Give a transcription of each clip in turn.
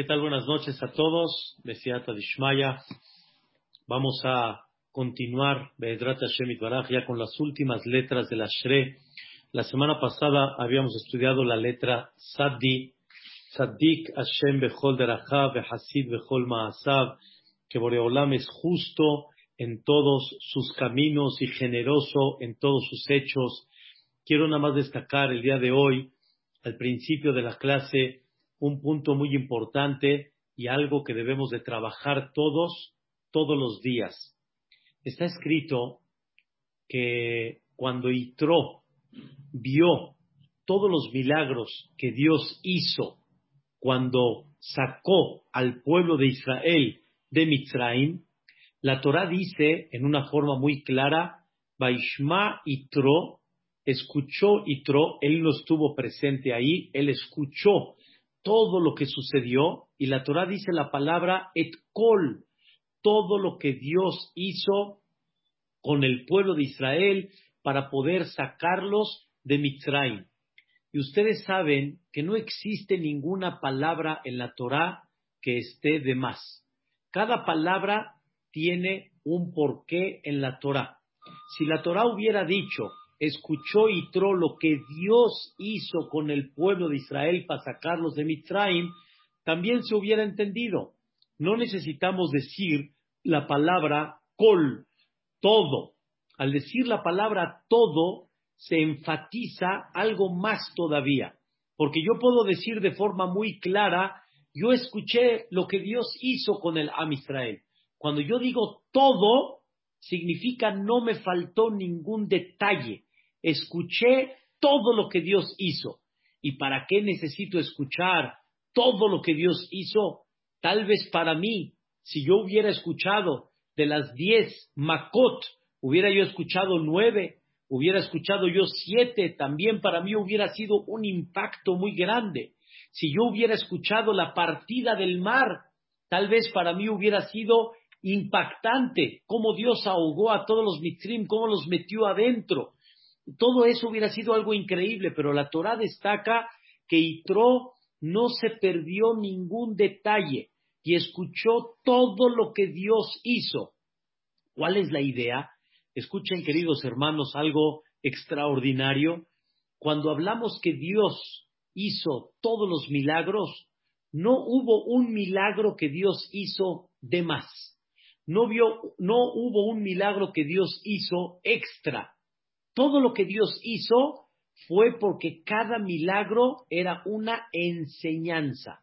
¿Qué tal? Buenas noches a todos. Besiata Dishmaya. Vamos a continuar ya con las últimas letras de la Shre. La semana pasada habíamos estudiado la letra Sadi, Sadik Hashem Bechol Derachav, Behasid Bechol Maasav, que Boreolam es justo en todos sus caminos y generoso en todos sus hechos. Quiero nada más destacar el día de hoy, al principio de la clase, un punto muy importante y algo que debemos de trabajar todos, todos los días. Está escrito que cuando Itro vio todos los milagros que Dios hizo cuando sacó al pueblo de Israel de Mitzrayim, la Torah dice en una forma muy clara, Baishma Itro, escuchó Itro, él no estuvo presente ahí, él escuchó todo lo que sucedió y la Torah dice la palabra et kol, todo lo que Dios hizo con el pueblo de Israel para poder sacarlos de Mitzrayim. Y ustedes saben que no existe ninguna palabra en la Torah que esté de más. Cada palabra tiene un porqué en la Torah. Si la Torah hubiera dicho escuchó Yitro lo que Dios hizo con el pueblo de Israel para sacarlos de Mitzrayim, también se hubiera entendido. No necesitamos decir la palabra kol, todo. Al decir la palabra todo, se enfatiza algo más todavía. Porque yo puedo decir de forma muy clara, yo escuché lo que Dios hizo con el Am Israel. Cuando yo digo todo, significa no me faltó ningún detalle escuché todo lo que Dios hizo. ¿Y para qué necesito escuchar todo lo que Dios hizo? Tal vez para mí, si yo hubiera escuchado de las diez Makot, hubiera yo escuchado nueve, hubiera escuchado yo siete, también para mí hubiera sido un impacto muy grande. Si yo hubiera escuchado la partida del mar, tal vez para mí hubiera sido impactante cómo Dios ahogó a todos los mitrim, cómo los metió adentro. Todo eso hubiera sido algo increíble, pero la Torah destaca que Itro no se perdió ningún detalle y escuchó todo lo que Dios hizo. ¿Cuál es la idea? Escuchen, queridos hermanos, algo extraordinario. Cuando hablamos que Dios hizo todos los milagros, no hubo un milagro que Dios hizo de más. No, no hubo un milagro que Dios hizo extra. Todo lo que Dios hizo fue porque cada milagro era una enseñanza.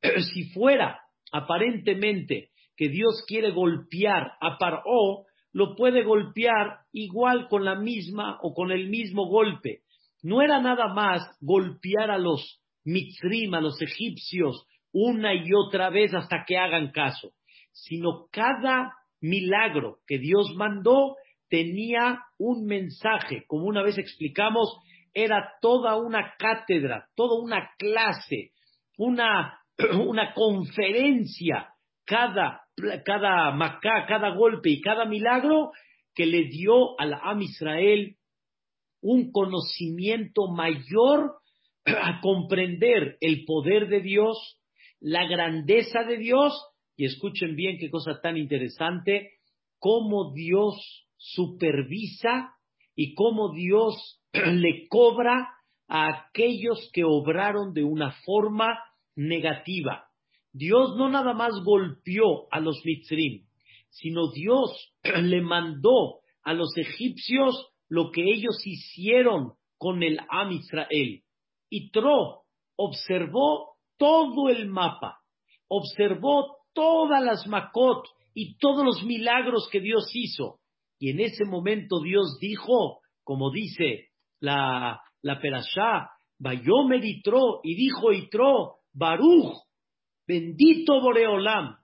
Si fuera aparentemente que Dios quiere golpear a Paró, lo puede golpear igual con la misma o con el mismo golpe. No era nada más golpear a los mitzrim, a los egipcios, una y otra vez hasta que hagan caso, sino cada milagro que Dios mandó tenía un mensaje, como una vez explicamos, era toda una cátedra, toda una clase, una, una conferencia, cada, cada macá, cada golpe y cada milagro que le dio al Am Israel un conocimiento mayor a comprender el poder de Dios, la grandeza de Dios, y escuchen bien qué cosa tan interesante, cómo Dios supervisa y cómo Dios le cobra a aquellos que obraron de una forma negativa. Dios no nada más golpeó a los mitzrim, sino Dios le mandó a los egipcios lo que ellos hicieron con el Am Israel. Y Tro observó todo el mapa, observó todas las Makot y todos los milagros que Dios hizo. Y en ese momento Dios dijo, como dice la, la Perashá, Bayomer Itro, y dijo Itro, Baruch, bendito Boreolam,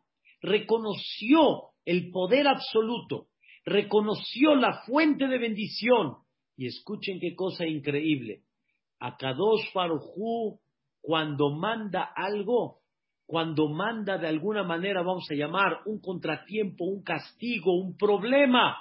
reconoció el poder absoluto, reconoció la fuente de bendición. Y escuchen qué cosa increíble. Akadosh Baruchu, cuando manda algo, cuando manda de alguna manera, vamos a llamar, un contratiempo, un castigo, un problema,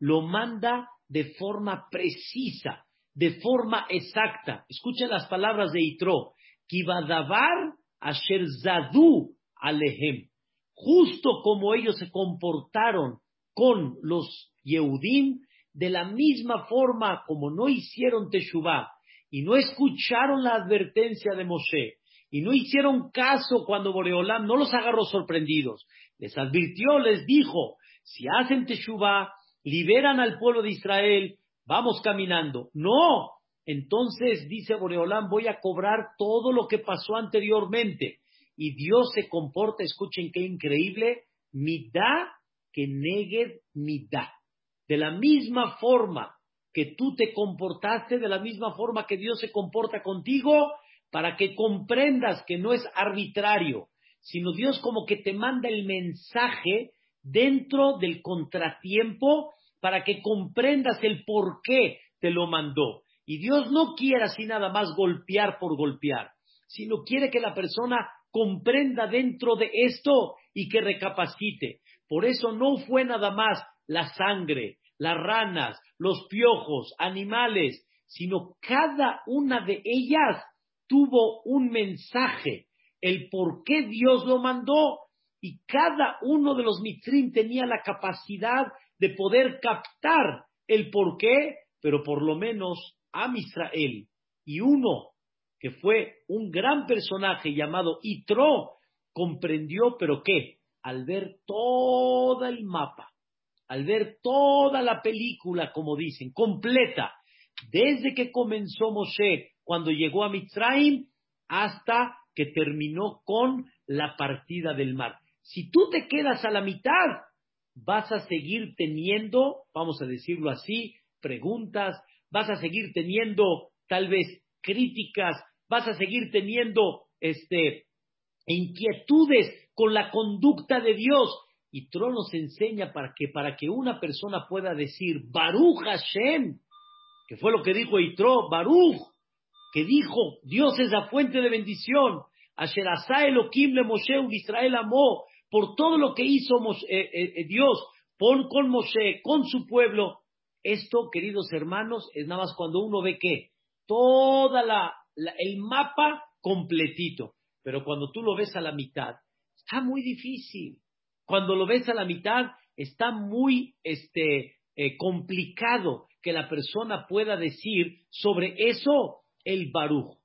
lo manda de forma precisa, de forma exacta. Escuchen las palabras de Itro. Kibadavar asher zadu alehem. Justo como ellos se comportaron con los Yehudim, de la misma forma como no hicieron Teshuvah y no escucharon la advertencia de Moshe y no hicieron caso cuando Boreolam no los agarró sorprendidos, les advirtió, les dijo, si hacen Teshuvah, liberan al pueblo de Israel, vamos caminando. No, entonces dice Boreolam, voy a cobrar todo lo que pasó anteriormente. Y Dios se comporta, escuchen qué increíble, da que negue da. De la misma forma que tú te comportaste, de la misma forma que Dios se comporta contigo, para que comprendas que no es arbitrario, sino Dios como que te manda el mensaje dentro del contratiempo para que comprendas el por qué te lo mandó. Y Dios no quiere así nada más golpear por golpear, sino quiere que la persona comprenda dentro de esto y que recapacite. Por eso no fue nada más la sangre, las ranas, los piojos, animales, sino cada una de ellas tuvo un mensaje, el por qué Dios lo mandó, y cada uno de los mitrim tenía la capacidad de poder captar el por qué, pero por lo menos a Israel y uno que fue un gran personaje llamado Itro comprendió, pero qué, al ver todo el mapa, al ver toda la película, como dicen, completa, desde que comenzó Moshe, cuando llegó a Mitzrayim, hasta que terminó con la partida del mar. Si tú te quedas a la mitad, vas a seguir teniendo, vamos a decirlo así, preguntas, vas a seguir teniendo tal vez críticas, vas a seguir teniendo este, inquietudes con la conducta de Dios, y Tro nos enseña para que, para que una persona pueda decir, Baruch Hashem, que fue lo que dijo Itro, Baruch, que dijo, Dios es la fuente de bendición, Asher Elohim le Israel amó, por todo lo que hizo eh, eh, eh, Dios con, con Moshe, con su pueblo. Esto, queridos hermanos, es nada más cuando uno ve que toda la, el mapa completito, pero cuando tú lo ves a la mitad, está muy difícil. Cuando lo ves a la mitad, está muy este, complicado que la persona pueda decir sobre eso el baruj.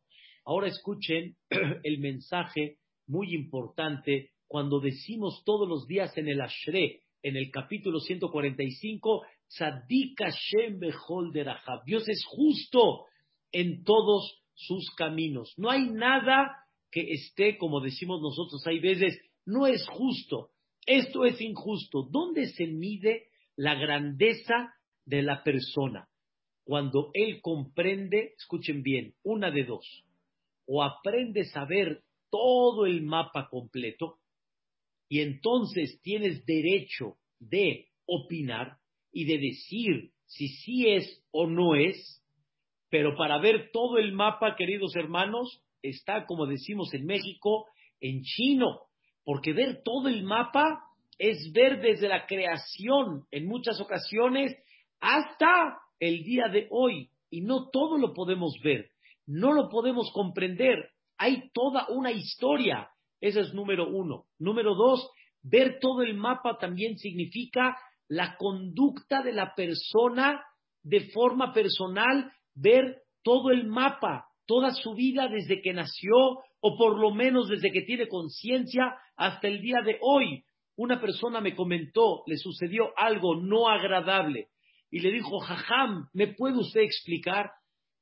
Ahora escuchen el mensaje muy importante cuando decimos todos los días en el Ashre, en el capítulo 145, Tzadik Hashem Dios es justo en todos sus caminos. No hay nada que esté, como decimos nosotros, hay veces, no es justo. Esto es injusto. ¿Dónde se mide la grandeza de la persona? Cuando él comprende, escuchen bien, una de dos, o aprende a saber todo el mapa completo, y entonces tienes derecho de opinar y de decir si sí es o no es, pero para ver todo el mapa, queridos hermanos, está, como decimos en México, en chino, porque ver todo el mapa es ver desde la creación en muchas ocasiones hasta el día de hoy. Y no todo lo podemos ver, no lo podemos comprender. Hay toda una historia. Ese es número uno. Número dos, ver todo el mapa también significa la conducta de la persona de forma personal, ver todo el mapa, toda su vida desde que nació o por lo menos desde que tiene conciencia hasta el día de hoy. Una persona me comentó, le sucedió algo no agradable y le dijo, Jajam, ¿me puede usted explicar?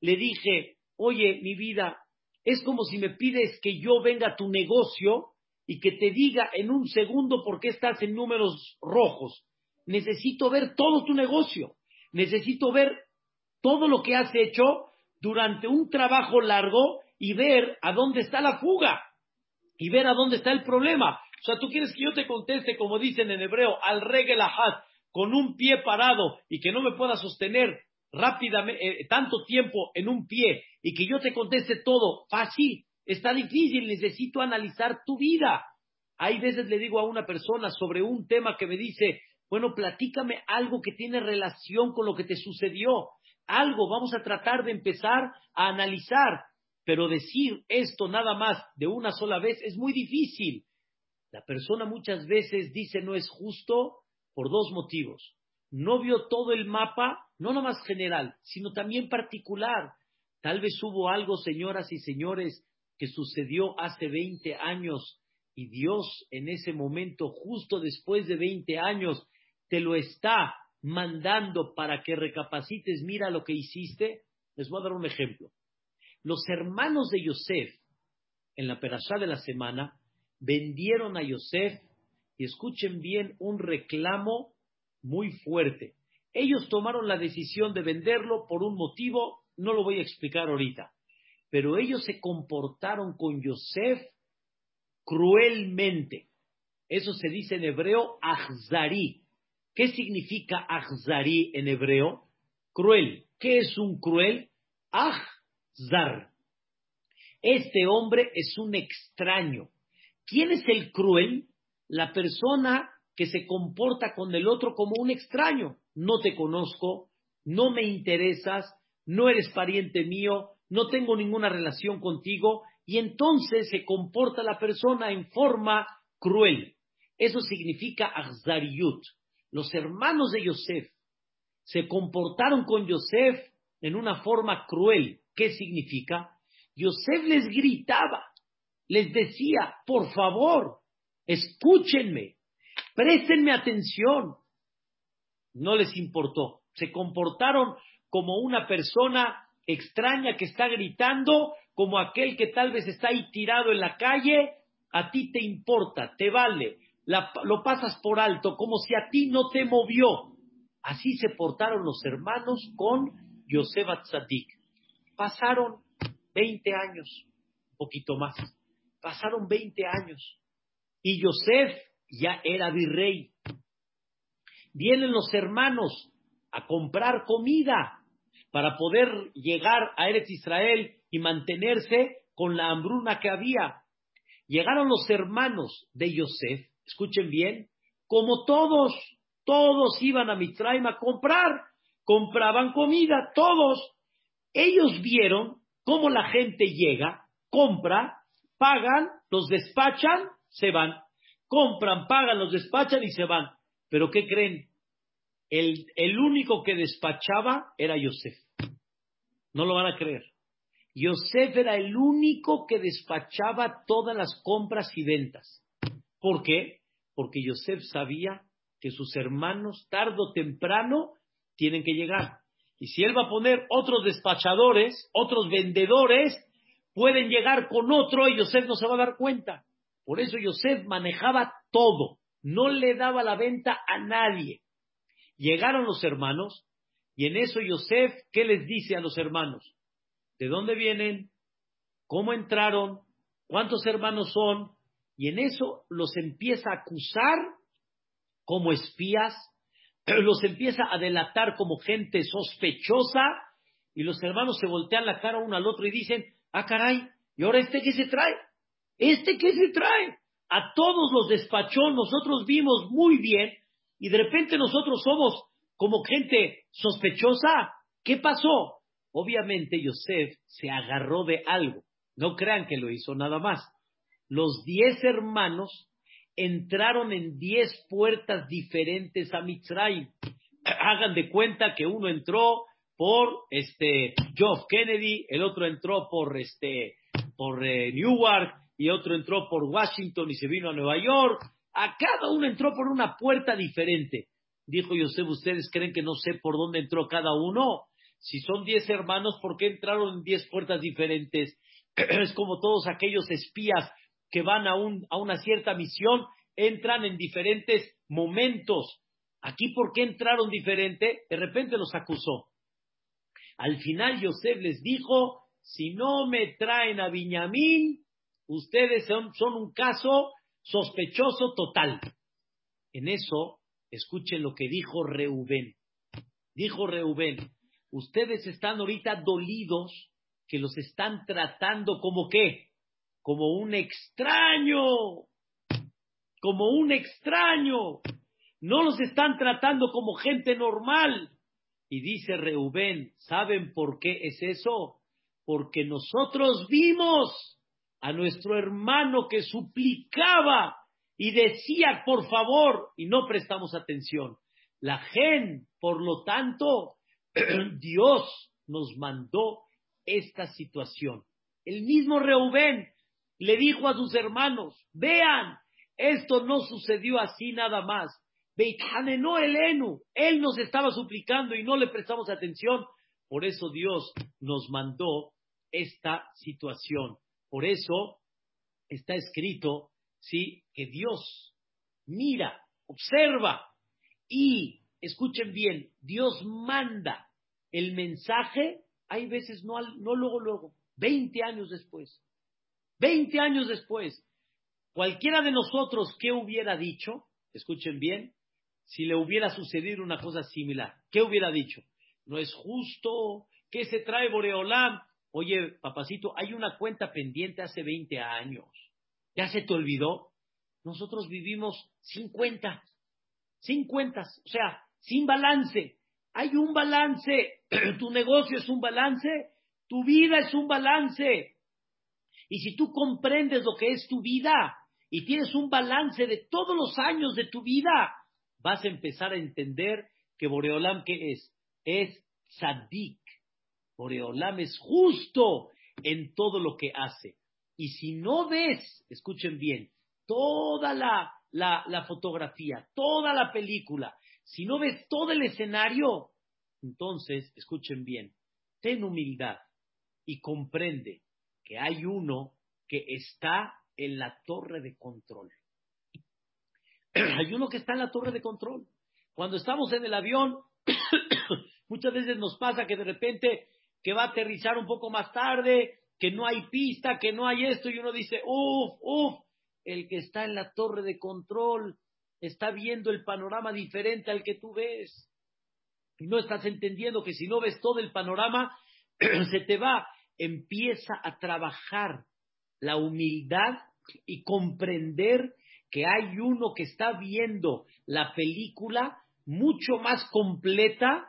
Le dije, oye, mi vida, es como si me pides que yo venga a tu negocio y que te diga en un segundo por qué estás en números rojos. Necesito ver todo tu negocio. Necesito ver todo lo que has hecho durante un trabajo largo y ver a dónde está la fuga y ver a dónde está el problema. O sea, tú quieres que yo te conteste, como dicen en hebreo, al regelahat, con un pie parado y que no me pueda sostener rápidamente, eh, tanto tiempo en un pie y que yo te conteste todo fácil. Está difícil, necesito analizar tu vida. Hay veces le digo a una persona sobre un tema que me dice, bueno, platícame algo que tiene relación con lo que te sucedió. Algo, vamos a tratar de empezar a analizar. pero decir esto nada más de una sola vez es muy difícil. La persona muchas veces dice no es justo por dos motivos. No vio todo el mapa, no nada más general, sino también particular. Tal vez hubo algo, señoras y señores, que sucedió hace 20 años y Dios en ese momento, justo después de 20 años, te lo está mandando para que recapacites, mira lo que hiciste. Les voy a dar un ejemplo. Los hermanos de Yosef, en la perashá de la semana, vendieron a Yosef, y escuchen bien, un reclamo muy fuerte. Ellos tomaron la decisión de venderlo por un motivo, no lo voy a explicar ahorita, pero ellos se comportaron con Yosef cruelmente. Eso se dice en hebreo ahzari. ¿Qué significa ahzari en hebreo? Cruel. ¿Qué es un cruel? Ahzar. Este hombre es un extraño. ¿Quién es el cruel? La persona que se comporta con el otro como un extraño. No te conozco, no me interesas, no eres pariente mío, no tengo ninguna relación contigo, y entonces se comporta la persona en forma cruel. Eso significa Ahzariyut. Los hermanos de Yosef se comportaron con Yosef en una forma cruel. ¿Qué significa? Yosef les gritaba, les decía, por favor, escúchenme, préstenme atención. No les importó. Se comportaron como una persona extraña que está gritando, como aquel que tal vez está ahí tirado en la calle, a ti te importa, te vale, lo pasas por alto, como si a ti no te movió. Así se portaron los hermanos con Yosef Atzadik. Pasaron 20 años, un poquito más. Pasaron 20 años. Y Yosef ya era virrey. Vienen los hermanos a comprar comida para poder llegar a Eretz Israel y mantenerse con la hambruna que había. Llegaron los hermanos de Yosef, escuchen bien, como todos, todos iban a Mitraim a comprar, compraban comida, todos. Ellos vieron cómo la gente llega, compra, pagan, los despachan, se van. Compran, pagan, los despachan y se van. Pero ¿qué creen? El, único que despachaba era Yosef. No lo van a creer. Yosef era el único que despachaba todas las compras y ventas. ¿Por qué? Porque Yosef sabía que sus hermanos, tarde o temprano, tienen que llegar. Y si él va a poner otros despachadores, otros vendedores, pueden llegar con otro y Yosef no se va a dar cuenta. Por eso Yosef manejaba todo, no le daba la venta a nadie. Llegaron los hermanos y en eso Yosef, ¿qué les dice a los hermanos? ¿De dónde vienen? ¿Cómo entraron? ¿Cuántos hermanos son? Y en eso los empieza a acusar como espías, los empieza a delatar como gente sospechosa y los hermanos se voltean la cara uno al otro y dicen, ah caray, ¿y ahora este qué se trae? ¿Este qué se trae? A todos los despachó, nosotros vimos muy bien y de repente nosotros somos como gente sospechosa. ¿Qué pasó? Obviamente Yosef se agarró de algo. No crean que lo hizo nada más. Los diez hermanos entraron en diez puertas diferentes a Mitzrayim. Hagan de cuenta que uno entró por este Geoff Kennedy, el otro entró por este por eh, Newark y otro entró por Washington y se vino a Nueva York. A cada uno entró por una puerta diferente. Dijo Yosef, ¿ustedes creen que no sé por dónde entró cada uno? Si son diez hermanos, ¿por qué entraron en diez puertas diferentes? es como todos aquellos espías que van a, un, a una cierta misión, entran en diferentes momentos. Aquí, ¿por qué entraron diferente? De repente los acusó. Al final Yosef les dijo, si no me traen a Viñamín, ustedes son, un caso sospechoso total. En eso Escuchen lo que dijo Reubén. Dijo Reubén, ustedes están ahorita dolidos que los están tratando como qué? Como un extraño. Como un extraño. No los están tratando como gente normal. Y dice Reubén, ¿saben por qué es eso? porque nosotros vimos a nuestro hermano que suplicaba y decía, por favor, y no prestamos atención. La gen, por lo tanto, Dios nos mandó esta situación. El mismo Reubén le dijo a sus hermanos, vean, esto no sucedió así nada más. no Elenu, él nos estaba suplicando y no le prestamos atención. Por eso Dios nos mandó esta situación. Por eso está escrito, sí, que Dios mira, observa y escuchen bien, Dios manda el mensaje, hay veces no, luego, luego, 20 años después. 20 años después. Cualquiera de nosotros, ¿qué hubiera dicho? Escuchen bien, si le hubiera sucedido una cosa similar, ¿qué hubiera dicho? No es justo, ¿qué se trae Boreolam? Oye, papacito, hay una cuenta pendiente hace 20 años. ¿Ya se te olvidó? Nosotros vivimos sin cuentas, sin cuentas, o sea, sin balance. Hay un balance, tu negocio es un balance, tu vida es un balance. Y si tú comprendes lo que es tu vida y tienes un balance de todos los años de tu vida, vas a empezar a entender que Boreolam, ¿qué es? Es sadik. Boreolam es justo en todo lo que hace. Y si no ves, escuchen bien, toda la, la, fotografía, toda la película, si no ves todo el escenario, entonces, escuchen bien, ten humildad y comprende que hay uno que está en la torre de control. hay uno que está en la torre de control. Cuando estamos en el avión, muchas veces nos pasa que de repente que va a aterrizar un poco más tarde, que no hay pista, que no hay esto, y uno dice, uff, uff, el que está en la torre de control está viendo el panorama diferente al que tú ves. Y no estás entendiendo que si no ves todo el panorama, se te va. Empieza a trabajar la humildad y comprender que hay uno que está viendo la película mucho más completa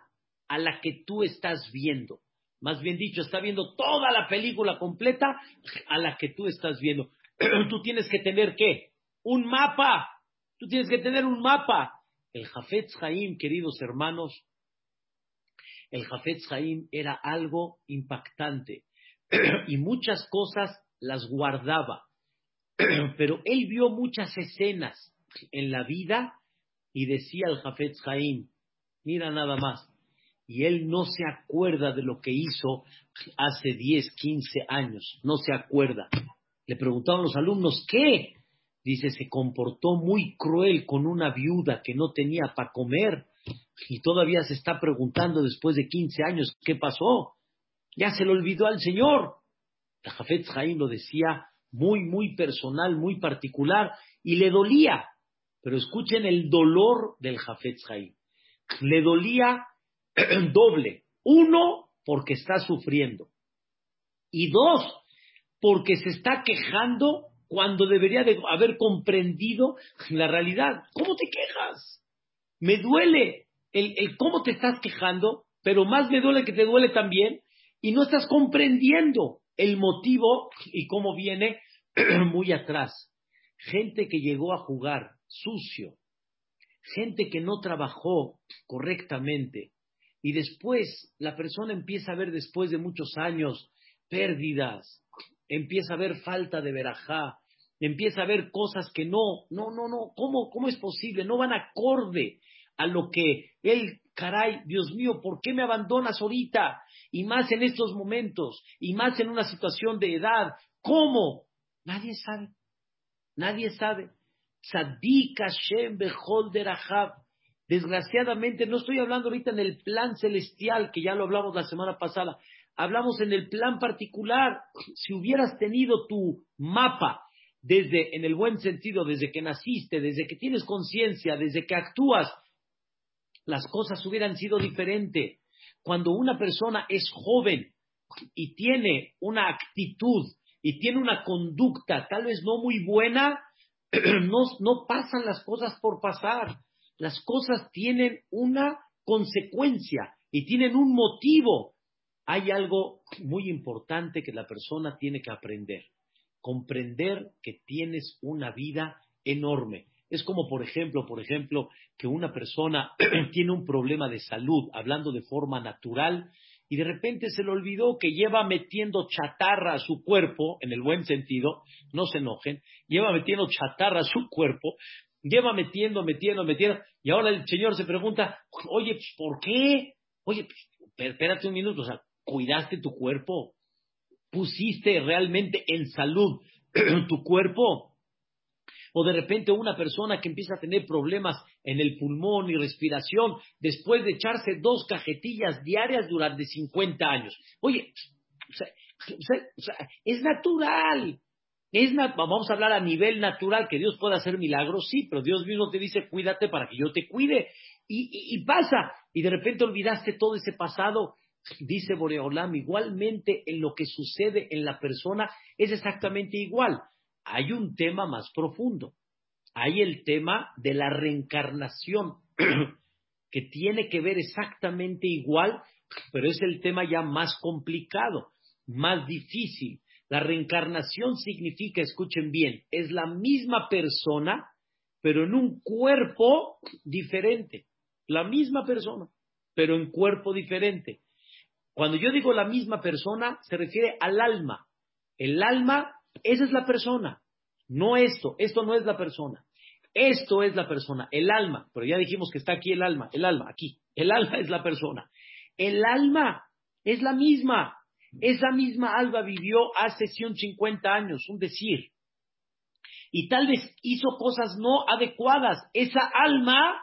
a la que tú estás viendo. Más bien dicho, está viendo toda la película completa a la que tú estás viendo. tú tienes que tener qué? Un mapa. Tú tienes que tener un mapa. El Jafetz Haim, queridos hermanos, el Jafetz Haim era algo impactante y muchas cosas las guardaba. Pero él vio muchas escenas en la vida y decía al Jafetz Haim, mira nada más, y él no se acuerda de lo que hizo hace 10, 15 años, no se acuerda. Le preguntaban los alumnos, ¿qué? Dice, se comportó muy cruel con una viuda que no tenía para comer y todavía se está preguntando después de 15 años qué pasó. Ya se lo olvidó al Señor. El Jafetz Haim lo decía muy, muy personal, muy particular y le dolía. Pero escuchen el dolor del Jafetz Haim. Le dolía doble. Uno, porque está sufriendo. Y dos, porque se está quejando cuando debería de haber comprendido la realidad. ¿Cómo te quejas? Me duele el, el, cómo te estás quejando, pero más me duele que te duele también y no estás comprendiendo el motivo y cómo viene muy atrás. Gente que llegó a jugar sucio, gente que no trabajó correctamente, y después la persona empieza a ver después de muchos años pérdidas, empieza a ver falta de verajá, empieza a ver cosas que no, no, no, no, ¿cómo, cómo es posible? No van acorde a lo que él, caray, Dios mío, ¿por qué me abandonas ahorita? Y más en estos momentos, y más en una situación de edad, ¿cómo? Nadie sabe, nadie sabe. Sadik Hashem Behol Desgraciadamente, no estoy hablando ahorita en el plan celestial, que ya lo hablamos la semana pasada, hablamos en el plan particular. Si hubieras tenido tu mapa desde, en el buen sentido, desde que naciste, desde que tienes conciencia, desde que actúas, las cosas hubieran sido diferentes. Cuando una persona es joven y tiene una actitud y tiene una conducta tal vez no muy buena, no, no pasan las cosas por pasar las cosas tienen una consecuencia y tienen un motivo. hay algo muy importante que la persona tiene que aprender. Comprender que tienes una vida enorme. Es como, por ejemplo, por ejemplo, que una persona tiene un problema de salud, hablando de forma natural, y de repente se le olvidó que lleva metiendo chatarra a su cuerpo, en el buen sentido, no se enojen, lleva metiendo chatarra a su cuerpo, lleva metiendo, metiendo, metiendo, y ahora el Señor se pregunta, oye, ¿por qué? Oye, espérate un minuto, o sea, ¿cuidaste tu cuerpo? ¿Pusiste realmente en salud tu cuerpo? o de repente una persona que empieza a tener problemas en el pulmón y respiración después de echarse dos cajetillas diarias durante 50 años. Oye, es natural. Es vamos a hablar a nivel natural, que Dios puede hacer milagros, sí, pero Dios mismo te dice, cuídate para que yo te cuide. Y, pasa, y de repente olvidaste todo ese pasado. Dice Boreolam, igualmente en lo que sucede en la persona es exactamente igual hay un tema más profundo. Hay el tema de la reencarnación, que tiene que ver exactamente igual, pero es el tema ya más complicado, más difícil. La reencarnación significa, escuchen bien, es la misma persona, pero en un cuerpo diferente. La misma persona, pero en cuerpo diferente. Cuando yo digo la misma persona, se refiere al alma. El alma esa es la persona. No esto. Esto no es la persona. Esto es la persona, el alma. Pero ya dijimos que está aquí el alma. El alma, aquí. El alma es la persona. El alma es la misma. Esa misma alma vivió hace 150 años, un decir. Y tal vez hizo cosas no adecuadas. Esa alma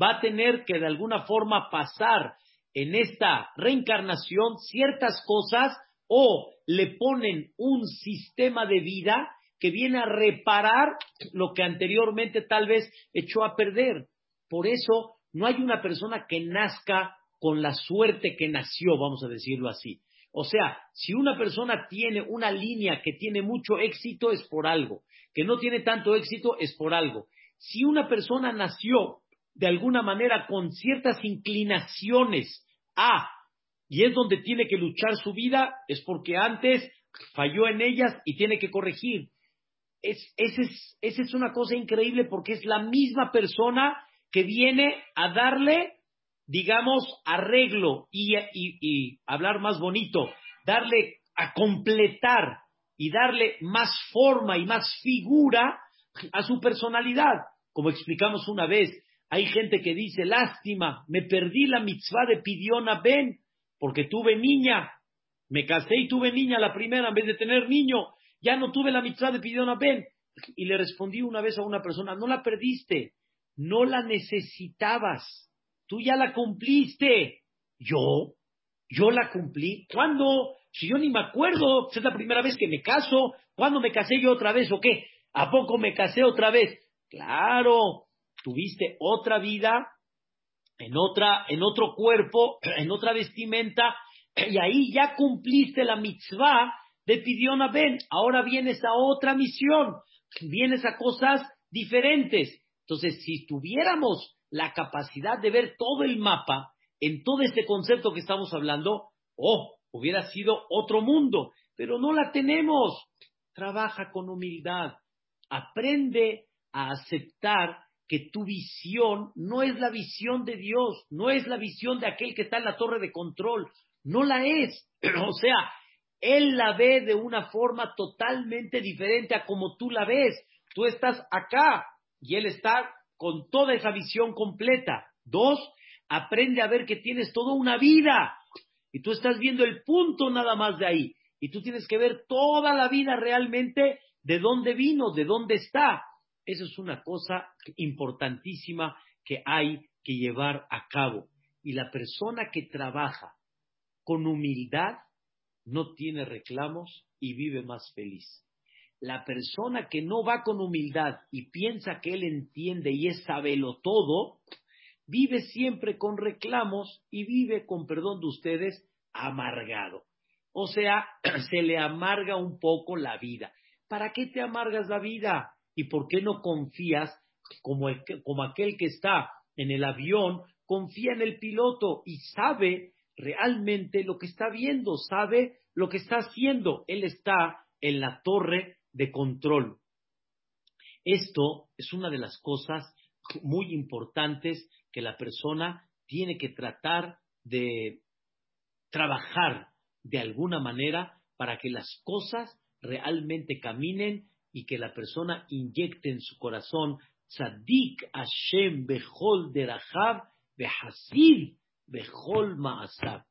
va a tener que de alguna forma pasar en esta reencarnación ciertas cosas o le ponen un sistema de vida que viene a reparar lo que anteriormente tal vez echó a perder. Por eso no hay una persona que nazca con la suerte que nació, vamos a decirlo así. O sea, si una persona tiene una línea que tiene mucho éxito es por algo, que no tiene tanto éxito es por algo. Si una persona nació de alguna manera con ciertas inclinaciones a y es donde tiene que luchar su vida, es porque antes falló en ellas y tiene que corregir. Es, esa, es, es una cosa increíble porque es la misma persona que viene a darle, digamos, arreglo y, hablar más bonito, darle a completar y darle más forma y más figura a su personalidad. Como explicamos una vez, hay gente que dice, lástima, me perdí la mitzvah de Pidiona Ben porque tuve niña, me casé y tuve niña la primera en vez de tener niño, ya no tuve la mitad de Pidión Ben. Y le respondí una vez a una persona, no la perdiste, no la necesitabas, tú ya la cumpliste. Yo, yo la cumplí. ¿Cuándo? Si yo ni me acuerdo, es la primera vez que me caso, ¿cuándo me casé yo otra vez o qué? ¿A poco me casé otra vez? Claro, tuviste otra vida en, otra, en otro cuerpo, en otra vestimenta, y ahí ya cumpliste la mitzvah de Pidión Ben. Ahora vienes a otra misión, vienes a cosas diferentes. Entonces, si tuviéramos la capacidad de ver todo el mapa en todo este concepto que estamos hablando, oh, hubiera sido otro mundo, pero no la tenemos. Trabaja con humildad, aprende a aceptar que tu visión no es la visión de Dios, no es la visión de aquel que está en la torre de control, no la es. o sea, Él la ve de una forma totalmente diferente a como tú la ves. Tú estás acá y Él está con toda esa visión completa. Dos, aprende a ver que tienes toda una vida y tú estás viendo el punto nada más de ahí. Y tú tienes que ver toda la vida realmente de dónde vino, de dónde está. Eso es una cosa importantísima que hay que llevar a cabo. Y la persona que trabaja con humildad no tiene reclamos y vive más feliz. La persona que no va con humildad y piensa que él entiende y es sabelo todo, vive siempre con reclamos y vive, con perdón de ustedes, amargado. O sea, se le amarga un poco la vida. ¿Para qué te amargas la vida? ¿Y por qué no confías como, como aquel que está en el avión, confía en el piloto y sabe realmente lo que está viendo, sabe lo que está haciendo. Él está en la torre de control. Esto es una de las cosas muy importantes que la persona tiene que tratar de trabajar de alguna manera para que las cosas realmente caminen y que la persona inyecte en su corazón Tzadik Hashem Behol Derahab Behasid Behol Maasab.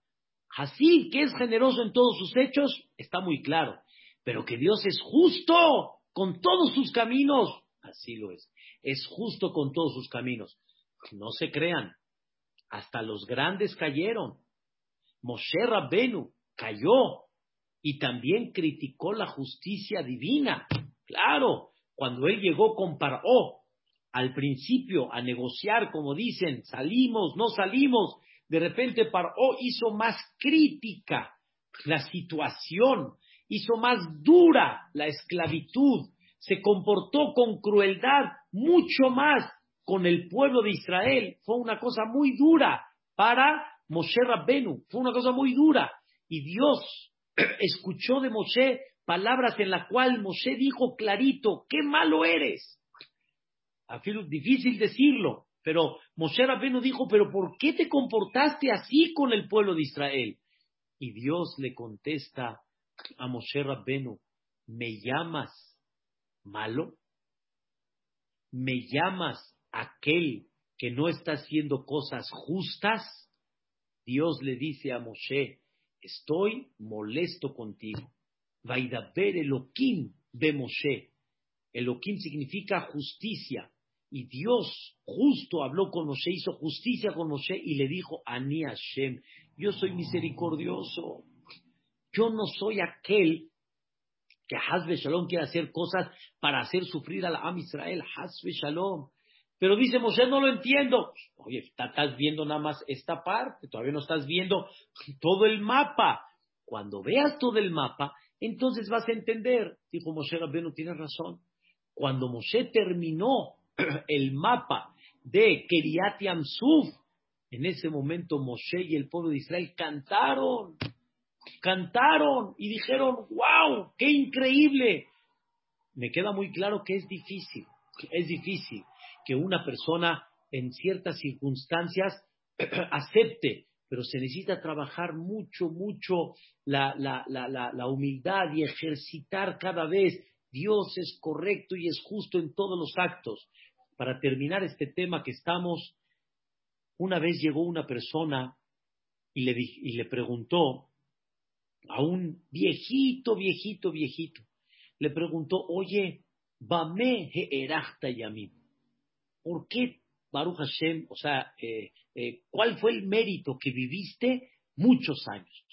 Hasid, que es generoso en todos sus hechos, está muy claro. Pero que Dios es justo con todos sus caminos, así lo es. Es justo con todos sus caminos. No se crean. Hasta los grandes cayeron. Moshe Rabbenu cayó y también criticó la justicia divina. Claro, cuando él llegó con Paró al principio a negociar, como dicen, salimos, no salimos, de repente Paró hizo más crítica la situación, hizo más dura la esclavitud, se comportó con crueldad mucho más con el pueblo de Israel. Fue una cosa muy dura para Moshe Rabbenu, fue una cosa muy dura. Y Dios escuchó de Moshe palabras en las cuales Moshe dijo clarito, qué malo eres. Difícil decirlo, pero Moshe Rabbenu dijo, pero ¿por qué te comportaste así con el pueblo de Israel? Y Dios le contesta a Moshe Rabbenu, ¿me llamas malo? ¿Me llamas aquel que no está haciendo cosas justas? Dios le dice a Moshe, estoy molesto contigo. Vaidaber Elohim de Moshe. Elohim significa justicia. Y Dios justo habló con Moshe, hizo justicia con Moshe y le dijo, Ani Hashem, yo soy misericordioso. Yo no soy aquel que Hazbe Shalom quiere hacer cosas para hacer sufrir a la Am Israel. Hazbe Shalom. Pero dice Moshe, no lo entiendo. Oye, estás viendo nada más esta parte, todavía no estás viendo todo el mapa. Cuando veas todo el mapa, entonces vas a entender. Dijo Moshe Rabbenu, tienes razón. Cuando Moshe terminó el mapa de Keriat Yamsuf, en ese momento Moshe y el pueblo de Israel cantaron, cantaron y dijeron, wow, qué increíble. Me queda muy claro que es difícil, es difícil que una persona en ciertas circunstancias acepte, pero se necesita trabajar mucho, mucho la, la, humildad y ejercitar cada vez. Dios es correcto y es justo en todos los actos. Para terminar este tema que estamos, una vez llegó una persona y le, y le preguntó a un viejito, viejito, viejito, le preguntó, oye, Bame Erachta Yamim, ¿por qué Baruch Hashem, o sea, eh, eh, cuál fue el mérito que viviste muchos años,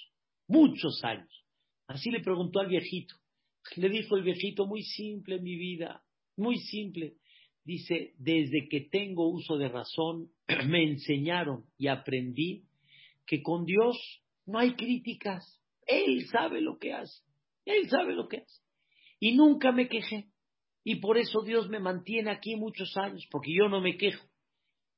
muchos años? Así le preguntó al viejito. Le dijo el viejito, muy simple mi vida, muy simple. Dice, desde que tengo uso de razón, me enseñaron y aprendí que con Dios no hay críticas. Él sabe lo que hace. Él sabe lo que hace. Y nunca me quejé. Y por eso Dios me mantiene aquí muchos años, porque yo no me quejo.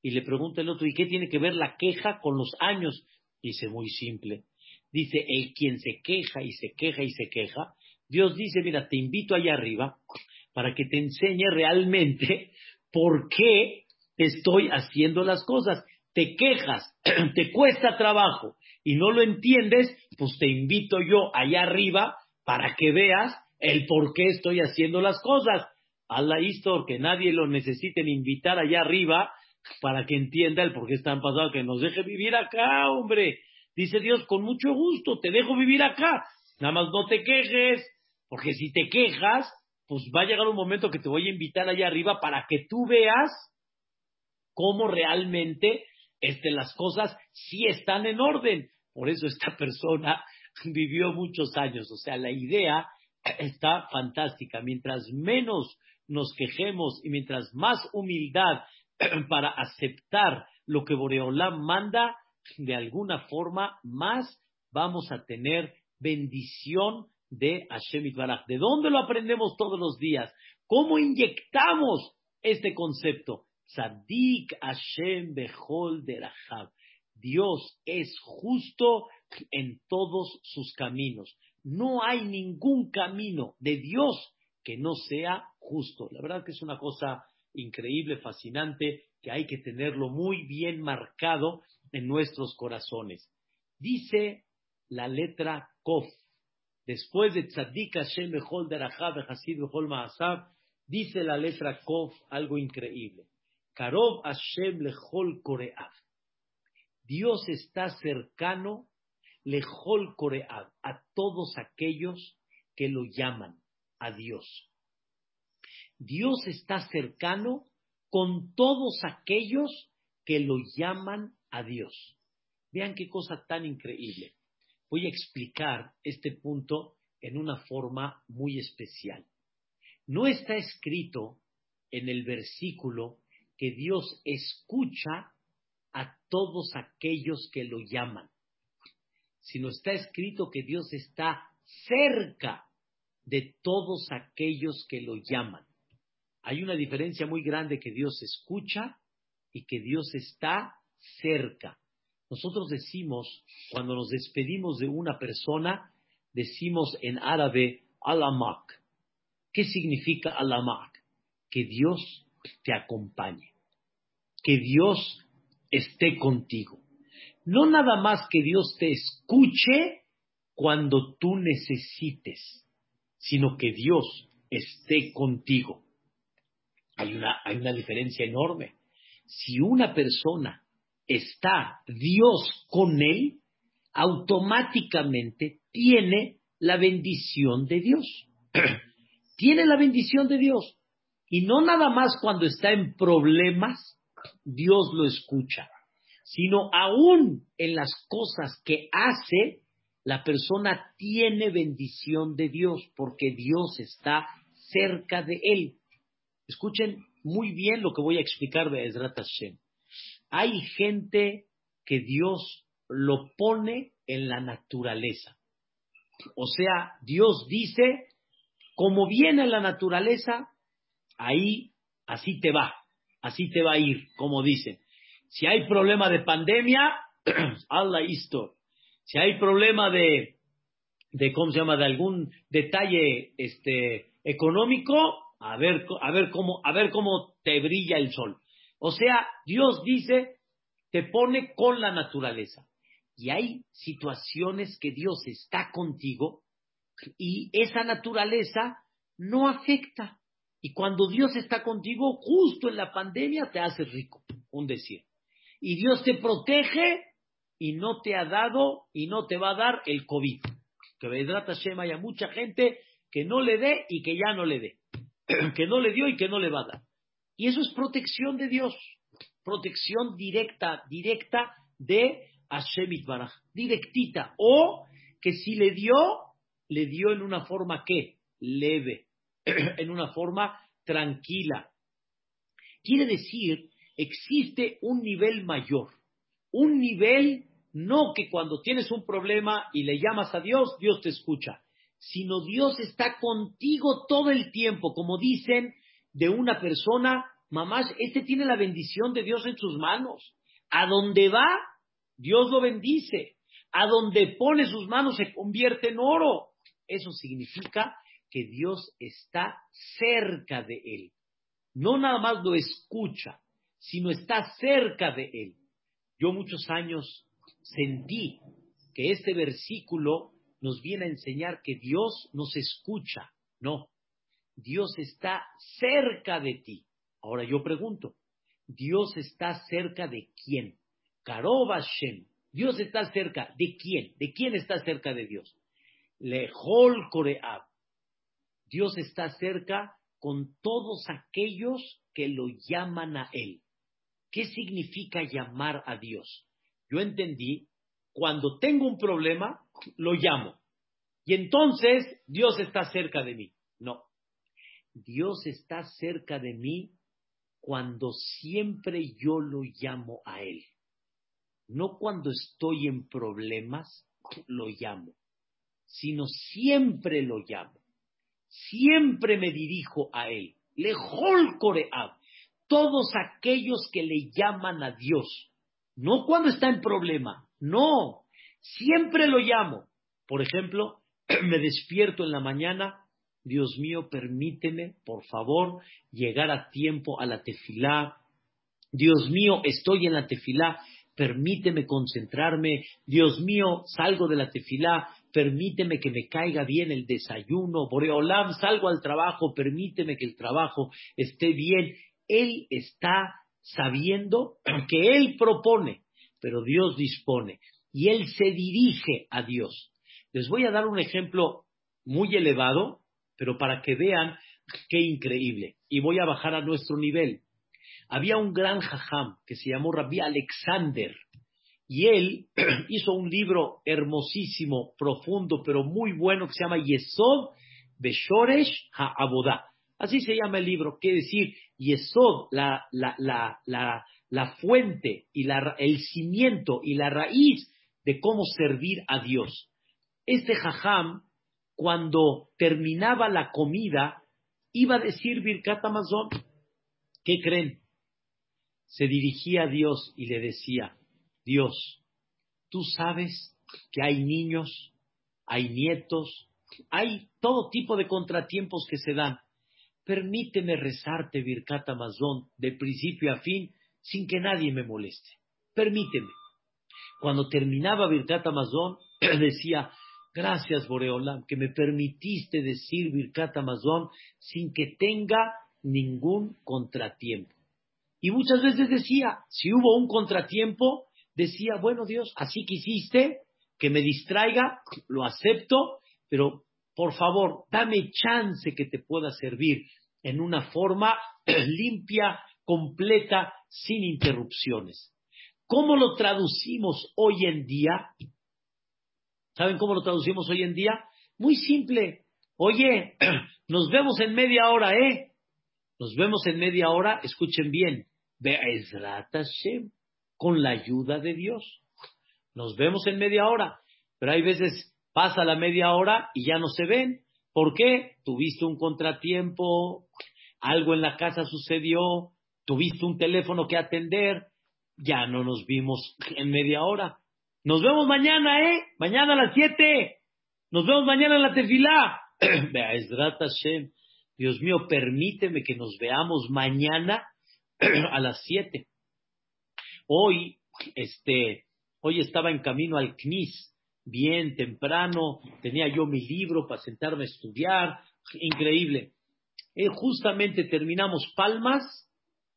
Y le pregunta el otro, ¿y qué tiene que ver la queja con los años? Dice, muy simple. Dice, el quien se queja y se queja y se queja, Dios dice, mira, te invito allá arriba para que te enseñe realmente por qué estoy haciendo las cosas. Te quejas, te cuesta trabajo y no lo entiendes, pues te invito yo allá arriba para que veas el por qué estoy haciendo las cosas. Allah Istor, que nadie lo necesite invitar allá arriba para que entienda el por qué están pasando, que nos deje vivir acá, hombre. Dice Dios, con mucho gusto, te dejo vivir acá. Nada más no te quejes, porque si te quejas, pues va a llegar un momento que te voy a invitar allá arriba para que tú veas cómo realmente este, las cosas sí están en orden. Por eso esta persona vivió muchos años. O sea, la idea está fantástica. Mientras menos nos quejemos y mientras más humildad para aceptar lo que Boreolam manda, de alguna forma más vamos a tener bendición de Hashem. ¿De dónde lo aprendemos todos los días? ¿Cómo inyectamos este concepto? Sadik Hashem Derahab. Dios es justo en todos sus caminos. No hay ningún camino de Dios que no sea justo. La verdad que es una cosa increíble, fascinante, que hay que tenerlo muy bien marcado en nuestros corazones. Dice la letra Kof, después de Tzadik Hashem Bechol Derachab Hasid Bechol Ma'asab, dice la letra Kof algo increíble. Dios está cercano a todos aquellos que lo llaman a Dios. Dios está cercano con todos aquellos que lo llaman a Dios. Vean qué cosa tan increíble. Voy a explicar este punto en una forma muy especial. No está escrito en el versículo que Dios escucha a todos aquellos que lo llaman, sino está escrito que Dios está cerca de todos aquellos que lo llaman. Hay una diferencia muy grande que Dios escucha y que Dios está cerca. Nosotros decimos, cuando nos despedimos de una persona, decimos en árabe alamak. ¿Qué significa alamak? Que Dios te acompañe, que Dios esté contigo. No nada más que Dios te escuche cuando tú necesites, sino que Dios esté contigo. Hay una, hay una diferencia enorme. Si una persona está Dios con él, automáticamente tiene la bendición de Dios. tiene la bendición de Dios. Y no nada más cuando está en problemas, Dios lo escucha, sino aún en las cosas que hace, la persona tiene bendición de Dios porque Dios está cerca de él. Escuchen muy bien lo que voy a explicar de Ezrat Hashem. Hay gente que Dios lo pone en la naturaleza. O sea, Dios dice, como viene la naturaleza, ahí así te va, así te va a ir, como dicen. Si hay problema de pandemia, Allah esto. Si hay problema de, de, ¿cómo se llama?, de algún detalle este, económico, a ver, a ver cómo, a ver cómo te brilla el sol. O sea, Dios dice, te pone con la naturaleza. Y hay situaciones que Dios está contigo y esa naturaleza no afecta. Y cuando Dios está contigo, justo en la pandemia te hace rico, un decir. Y Dios te protege y no te ha dado y no te va a dar el COVID. Que Vedrata Shema haya mucha gente que no le dé y que ya no le dé. que no le dio y que no le va a dar. Y eso es protección de Dios, protección directa, directa de Hashem Baraj, directita. O que si le dio, le dio en una forma que leve, en una forma tranquila. Quiere decir, existe un nivel mayor, un nivel no que cuando tienes un problema y le llamas a Dios, Dios te escucha sino Dios está contigo todo el tiempo, como dicen de una persona, mamá, este tiene la bendición de Dios en sus manos. A donde va, Dios lo bendice. A donde pone sus manos se convierte en oro. Eso significa que Dios está cerca de él. No nada más lo escucha, sino está cerca de él. Yo muchos años sentí que este versículo nos viene a enseñar que Dios nos escucha. No, Dios está cerca de ti. Ahora yo pregunto, ¿Dios está cerca de quién? Karob Dios está cerca de quién? ¿De quién está cerca de Dios? Lehol Koreab. Dios está cerca con todos aquellos que lo llaman a Él. ¿Qué significa llamar a Dios? Yo entendí, cuando tengo un problema, lo llamo. Y entonces Dios está cerca de mí. No. Dios está cerca de mí cuando siempre yo lo llamo a Él. No cuando estoy en problemas, lo llamo, sino siempre lo llamo. Siempre me dirijo a Él. Lejol Coreab. Todos aquellos que le llaman a Dios No cuando está en problema, no, siempre lo llamo. Por ejemplo, me despierto en la mañana, Dios mío, permíteme, por favor, llegar a tiempo a la tefilá. Dios mío, estoy en la tefilá, permíteme concentrarme. Dios mío, salgo de la tefilá, permíteme que me caiga bien el desayuno. Boreolam, salgo al trabajo, permíteme que el trabajo esté bien. Él está sabiendo que Él propone, pero Dios dispone. Y Él se dirige a Dios. Les voy a dar un ejemplo muy elevado, pero para que vean qué increíble. Y voy a bajar a nuestro nivel. Había un gran jajam que se llamó Rabbi Alexander. Y él hizo un libro hermosísimo, profundo, pero muy bueno, que se llama Yesod Beshoresh HaAbodah. Así se llama el libro, quiere decir Yesod, la, la, la, la fuente y la, el cimiento y la raíz de cómo servir a Dios. Este jajam, cuando terminaba la comida, iba a decir Birkat Amazon. ¿Qué creen? Se dirigía a Dios y le decía, Dios, tú sabes que hay niños, hay nietos, hay todo tipo de contratiempos que se dan. Permíteme rezarte Birkat Amazon de principio a fin sin que nadie me moleste. Permíteme. Cuando terminaba Birkat Amazon, decía, gracias Boreolam, que me permitiste decir Birkat Amazon sin que tenga ningún contratiempo. Y muchas veces decía, si hubo un contratiempo, decía, bueno Dios, así quisiste que me distraiga, lo acepto, pero por favor, dame chance que te pueda servir en una forma limpia, completa, sin interrupciones. ¿Cómo lo traducimos hoy en día? ¿Saben cómo lo traducimos hoy en día? Muy simple. Oye, nos vemos en media hora, ¿eh? Nos vemos en media hora, escuchen bien. Be'ezrat Hashem, con la ayuda de Dios. Nos vemos en media hora. Pero hay veces pasa la media hora y ya no se ven. ¿Por qué? Tuviste un contratiempo, algo en la casa sucedió, tuviste un teléfono que atender, ya no nos vimos en media hora. Nos vemos mañana, ¿eh? Mañana a las siete. Nos vemos mañana en la tefilá. Dios mío, permíteme que nos veamos mañana a las siete. Hoy, este, hoy estaba en camino al CNIS, bien temprano, tenía yo mi libro para sentarme a estudiar, increíble. Eh, justamente terminamos Palmas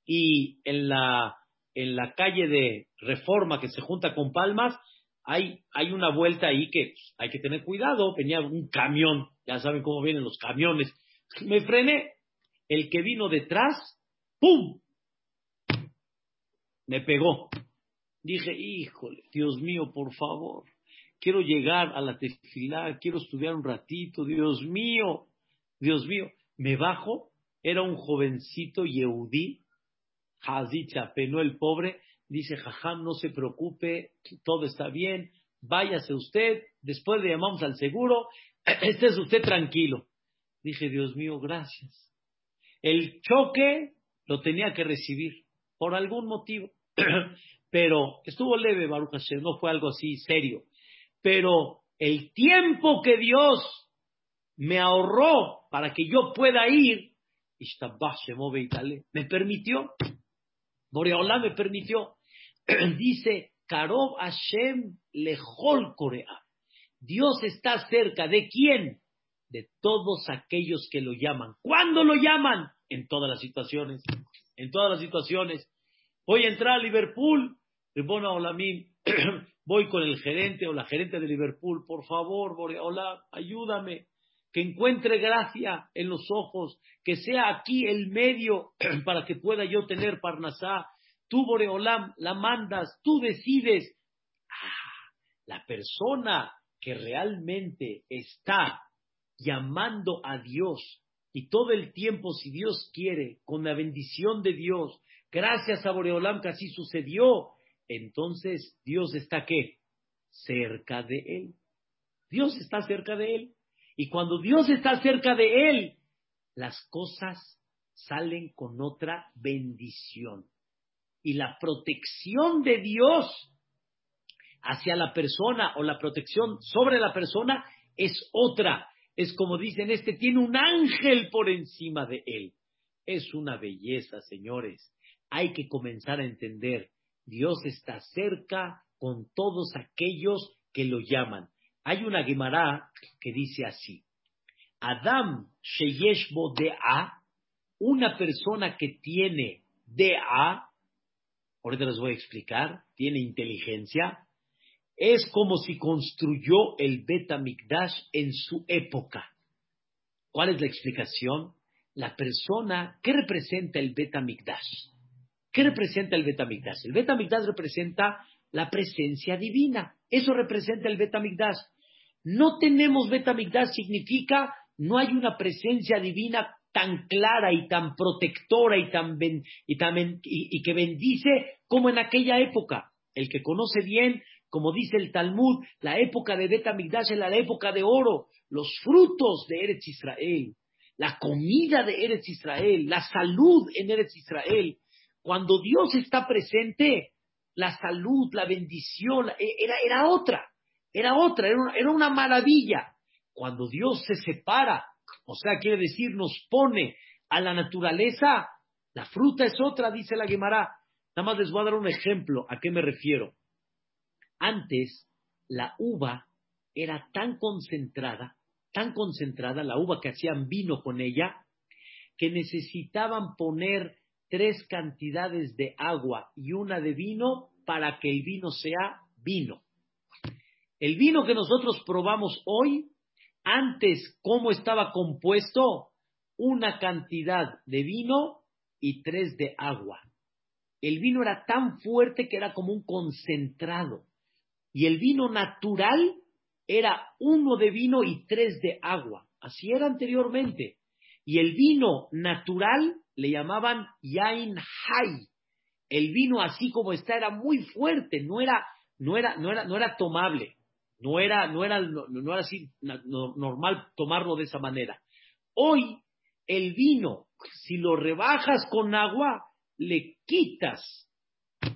y en la en la calle de Reforma que se junta con Palmas, hay, hay una vuelta ahí que hay que tener cuidado. Venía un camión, ya saben cómo vienen los camiones. Me frené. El que vino detrás, ¡pum! Me pegó. Dije, híjole, Dios mío, por favor, quiero llegar a la tefilá, quiero estudiar un ratito, Dios mío, Dios mío. Me bajo, era un jovencito yehudí Hazicha, penó el pobre, dice, jajam, no se preocupe, todo está bien, váyase usted, después le llamamos al seguro, esté usted tranquilo. Dije, Dios mío, gracias. El choque lo tenía que recibir, por algún motivo, pero estuvo leve, Baruch Hashem, no fue algo así serio. Pero el tiempo que Dios me ahorró para que yo pueda ir, me permitió Boreolá me permitió. Dice, Karov Hashem lejol Corea. Dios está cerca de quién? De todos aquellos que lo llaman. ¿Cuándo lo llaman? En todas las situaciones. En todas las situaciones. Voy a entrar a Liverpool. Bueno, voy con el gerente o la gerente de Liverpool. Por favor, Boreolá, ayúdame que encuentre gracia en los ojos, que sea aquí el medio para que pueda yo tener Parnasá. Tú, Boreolam, la mandas, tú decides. Ah, la persona que realmente está llamando a Dios y todo el tiempo, si Dios quiere, con la bendición de Dios, gracias a Boreolam que así sucedió, entonces Dios está qué? Cerca de él. Dios está cerca de él. Y cuando Dios está cerca de él, las cosas salen con otra bendición. y la protección de Dios hacia la persona o la protección sobre la persona es otra. Es como dicen, este tiene un ángel por encima de él. Es una belleza, señores. Hay que comenzar a entender, Dios está cerca con todos aquellos que lo llaman. Hay una Gemara que dice así, Adam Sheyeshbo A, una persona que tiene A, ahorita les voy a explicar, tiene inteligencia, es como si construyó el Bet en su época. ¿Cuál es la explicación? La persona, ¿qué representa el Bet ¿Qué representa el Bet El Bet representa la presencia divina. Eso representa el Bet No tenemos Bet significa no hay una presencia divina tan clara y tan protectora y, tan y, que bendice como en aquella época. El que conoce bien, como dice el Talmud, la época de Bet es la época de oro, los frutos de Eretz Israel, la comida de Eretz Israel, la salud en Eretz Israel. Cuando Dios está presente, la salud, la bendición, e, era, era otra, era otra, era una maravilla. Cuando Dios se separa, o sea, quiere decir, nos pone a la naturaleza, la fruta es otra, dice la Gemara. Nada más les voy a dar un ejemplo. ¿A qué me refiero? Antes, la uva era tan concentrada, tan concentrada, la uva que hacían vino con ella, que necesitaban poner tres cantidades de agua y una de vino para que el vino sea vino. El vino que nosotros probamos hoy antes, ¿cómo estaba compuesto? Una cantidad de vino y tres de agua. El vino era tan fuerte que era como un concentrado. Y el vino natural era uno de vino y tres de agua. Así era anteriormente. Y el vino natural le llamaban Yain Hai. El vino así como está era muy fuerte, no era, no era, no era, no era tomable. No era, no era, no, era así normal tomarlo de esa manera. Hoy, el vino, si lo rebajas con agua, le quitas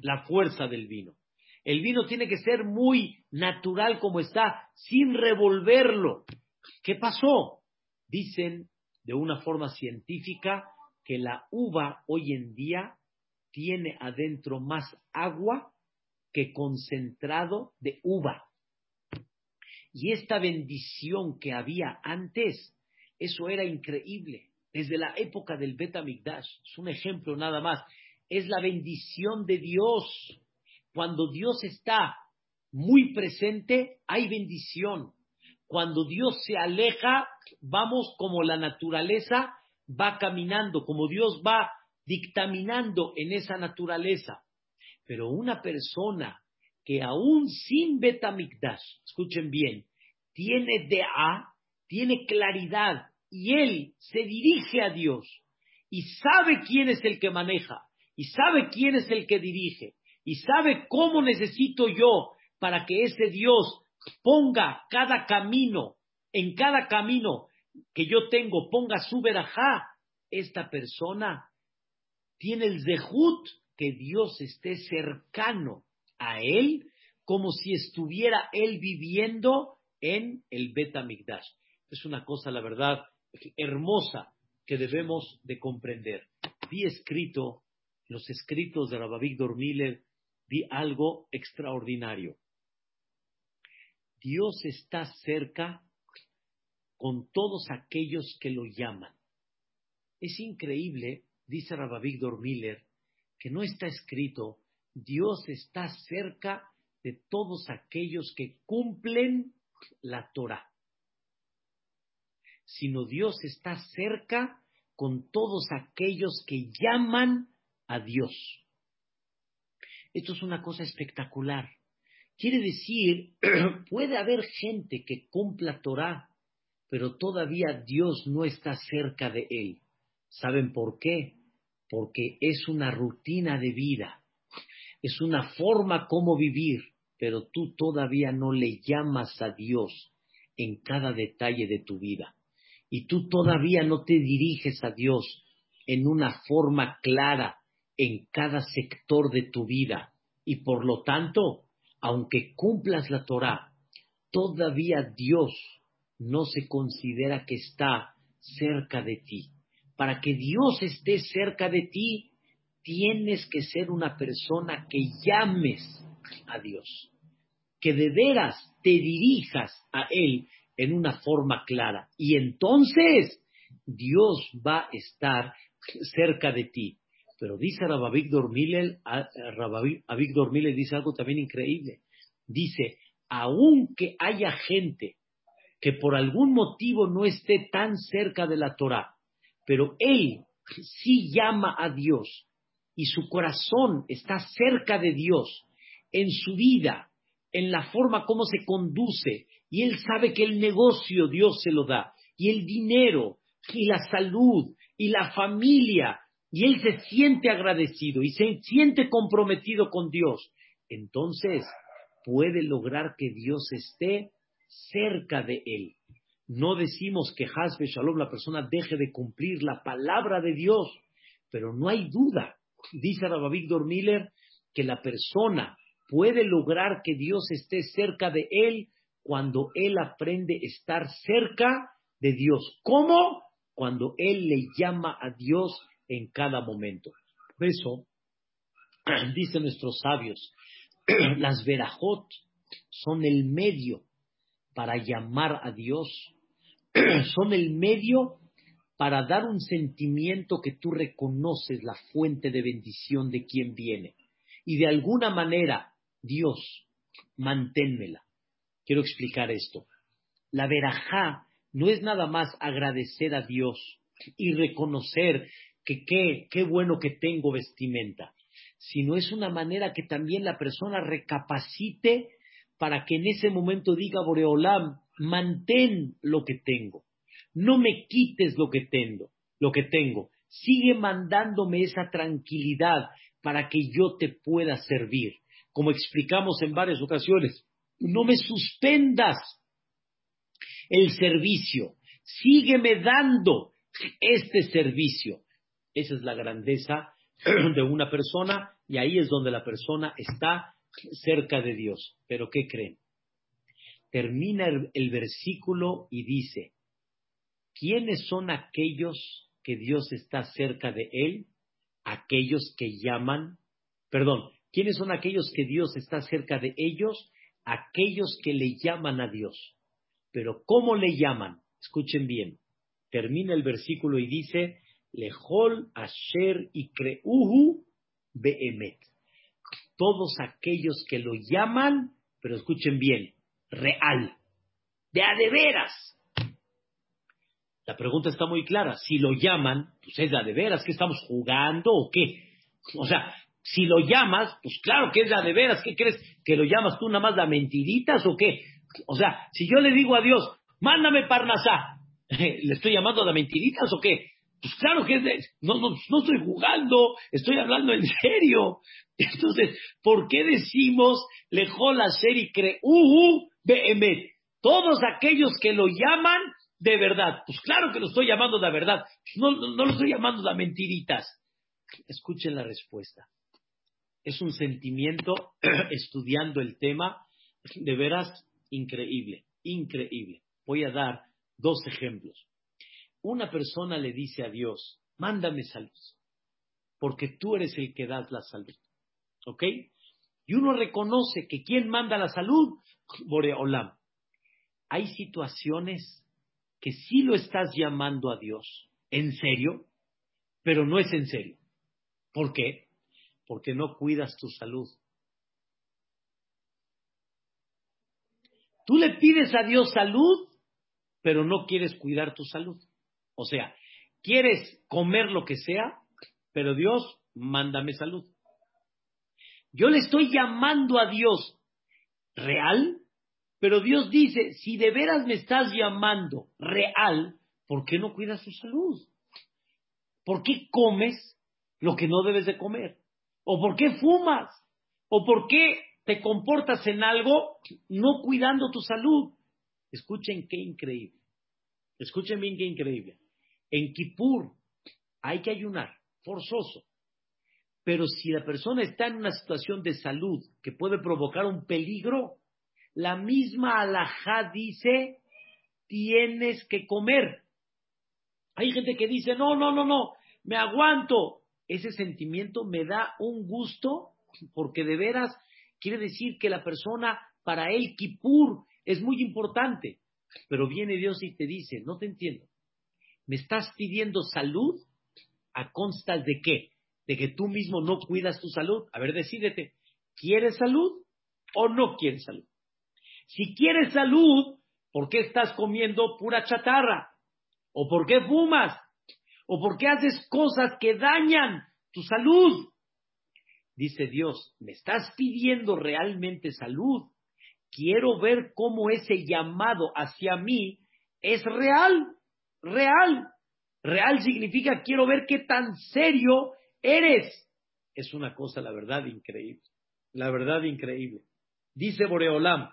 la fuerza del vino. El vino tiene que ser muy natural como está, sin revolverlo. ¿Qué pasó? Dicen de una forma científica que la uva hoy en día tiene adentro más agua que concentrado de uva. Y esta bendición que había antes, eso era increíble. Desde la época del Bet es un ejemplo nada más. Es la bendición de Dios. Cuando Dios está muy presente, hay bendición. Cuando Dios se aleja, vamos como la naturaleza va caminando, como Dios va dictaminando en esa naturaleza. Pero una persona que aún sin Betamigdash, escuchen bien, tiene A, tiene claridad y él se dirige a Dios y sabe quién es el que maneja y sabe quién es el que dirige y sabe cómo necesito yo para que ese Dios ponga cada camino, en cada camino que yo tengo, ponga su verajá, esta persona tiene el zehut que Dios esté cercano a él como si estuviera él viviendo en el Betamigdash. Es una cosa, la verdad, hermosa que debemos de comprender. Vi escrito, los escritos de Rabbi Víctor vi algo extraordinario. Dios está cerca con todos aquellos que lo llaman. Es increíble, dice Rabbi Víctor Miller, que no está escrito Dios está cerca de todos aquellos que cumplen la Torah, sino Dios está cerca con todos aquellos que llaman a Dios. Esto es una cosa espectacular. Quiere decir, puede haber gente que cumpla Torah, pero todavía Dios no está cerca de él. ¿Saben por qué? Porque es una rutina de vida es una forma como vivir, pero tú todavía no le llamas a Dios en cada detalle de tu vida. Y tú todavía no te diriges a Dios en una forma clara en cada sector de tu vida. Y por lo tanto, aunque cumplas la Torah, todavía Dios no se considera que está cerca de ti. Para que Dios esté cerca de ti, tienes que ser una persona que llames a Dios, que de veras te dirijas a Él en una forma clara. Y entonces Dios va a estar cerca de ti. Pero dice Rabbi Víctor Miller, Víctor Miller dice algo también increíble. Dice, aunque haya gente que por algún motivo no esté tan cerca de la Torah, pero él sí llama a Dios y su corazón está cerca de Dios en su vida, en la forma como se conduce, y él sabe que el negocio Dios se lo da, y el dinero, y la salud, y la familia, y él se siente agradecido y se siente comprometido con Dios, entonces puede lograr que Dios esté cerca de él. No decimos que Hasbe Shalom, la persona, deje de cumplir la palabra de Dios, pero no hay duda, dice Rabbi Víctor Miller, que la persona puede lograr que Dios esté cerca de él cuando él aprende a estar cerca de Dios. ¿Cómo? Cuando él le llama a Dios en cada momento. Por eso, dicen nuestros sabios, las verajot son el medio para llamar a Dios, son el medio para dar un sentimiento que tú reconoces la fuente de bendición de quien viene. Y de alguna manera, Dios, manténmela. Quiero explicar esto. La verajá no es nada más agradecer a Dios y reconocer que qué, qué bueno que tengo vestimenta, sino es una manera que también la persona recapacite para que en ese momento diga Boreolam, mantén lo que tengo, no me quites lo que tengo, lo que tengo, sigue mandándome esa tranquilidad para que yo te pueda servir. Como explicamos en varias ocasiones, no me suspendas el servicio, sígueme dando este servicio. Esa es la grandeza de una persona y ahí es donde la persona está cerca de Dios. Pero ¿qué creen? Termina el, versículo y dice, ¿quiénes son aquellos que Dios está cerca de él? Aquellos que llaman, perdón, ¿quiénes son aquellos que Dios está cerca de ellos? Aquellos que le llaman a Dios. Pero ¿cómo le llaman? Escuchen bien. Termina el versículo y dice, Lejol Asher y Creuhu Behemet. Todos aquellos que lo llaman, pero escuchen bien, real, de a de veras. La pregunta está muy clara. Si lo llaman, pues es de a de veras, ¿qué estamos jugando o qué? O sea, si lo llamas, pues claro que es de a de veras. ¿Qué crees? ¿Que lo llamas tú nada más de mentiritas o qué? O sea, si yo le digo a Dios, mándame Parnasá, ¿le estoy llamando de mentiritas o qué? Pues claro que no, no, no estoy jugando, estoy hablando en serio. Entonces, ¿por qué decimos lejol ser y creuhu behemet? Todos aquellos que lo llaman de verdad. Pues claro que lo estoy llamando de verdad. No, no lo estoy llamando de mentiritas. Escuchen la respuesta. Es un sentimiento estudiando el tema de veras increíble, increíble. Voy a dar dos ejemplos una persona le dice a Dios, mándame salud, porque tú eres el que das la salud. ¿Ok? Y uno reconoce que quien manda la salud, Boreolam. Hay situaciones que sí lo estás llamando a Dios, en serio, pero no es en serio. ¿Por qué? Porque no cuidas tu salud. Tú le pides a Dios salud, pero no quieres cuidar tu salud. O sea, quieres comer lo que sea, pero Dios, mándame salud. Yo le estoy llamando a Dios real, pero Dios dice, si de veras me estás llamando real, ¿por qué no cuidas tu salud? ¿Por qué comes lo que no debes de comer? ¿O por qué fumas? ¿O por qué te comportas en algo no cuidando tu salud? Escuchen qué increíble. Escuchen bien qué increíble. En Kippur hay que ayunar, forzoso. Pero si la persona está en una situación de salud que puede provocar un peligro, la misma alajá dice, tienes que comer. Hay gente que dice, no, no, no, no, me aguanto. Ese sentimiento me da un gusto porque de veras quiere decir que la persona, para él, Kippur es muy importante. Pero viene Dios y te dice, no te entiendo. ¿Me estás pidiendo salud? ¿A constas de qué? ¿De que tú mismo no cuidas tu salud? A ver, decídete. ¿Quieres salud o no quieres salud? Si quieres salud, ¿por qué estás comiendo pura chatarra? ¿O por qué fumas? ¿O por qué haces cosas que dañan tu salud? Dice Dios, ¿me estás pidiendo realmente salud? Quiero ver cómo ese llamado hacia mí es real, real. Real significa quiero ver qué tan serio eres. Es una cosa, la verdad, increíble. La verdad, increíble. Dice Boreolam,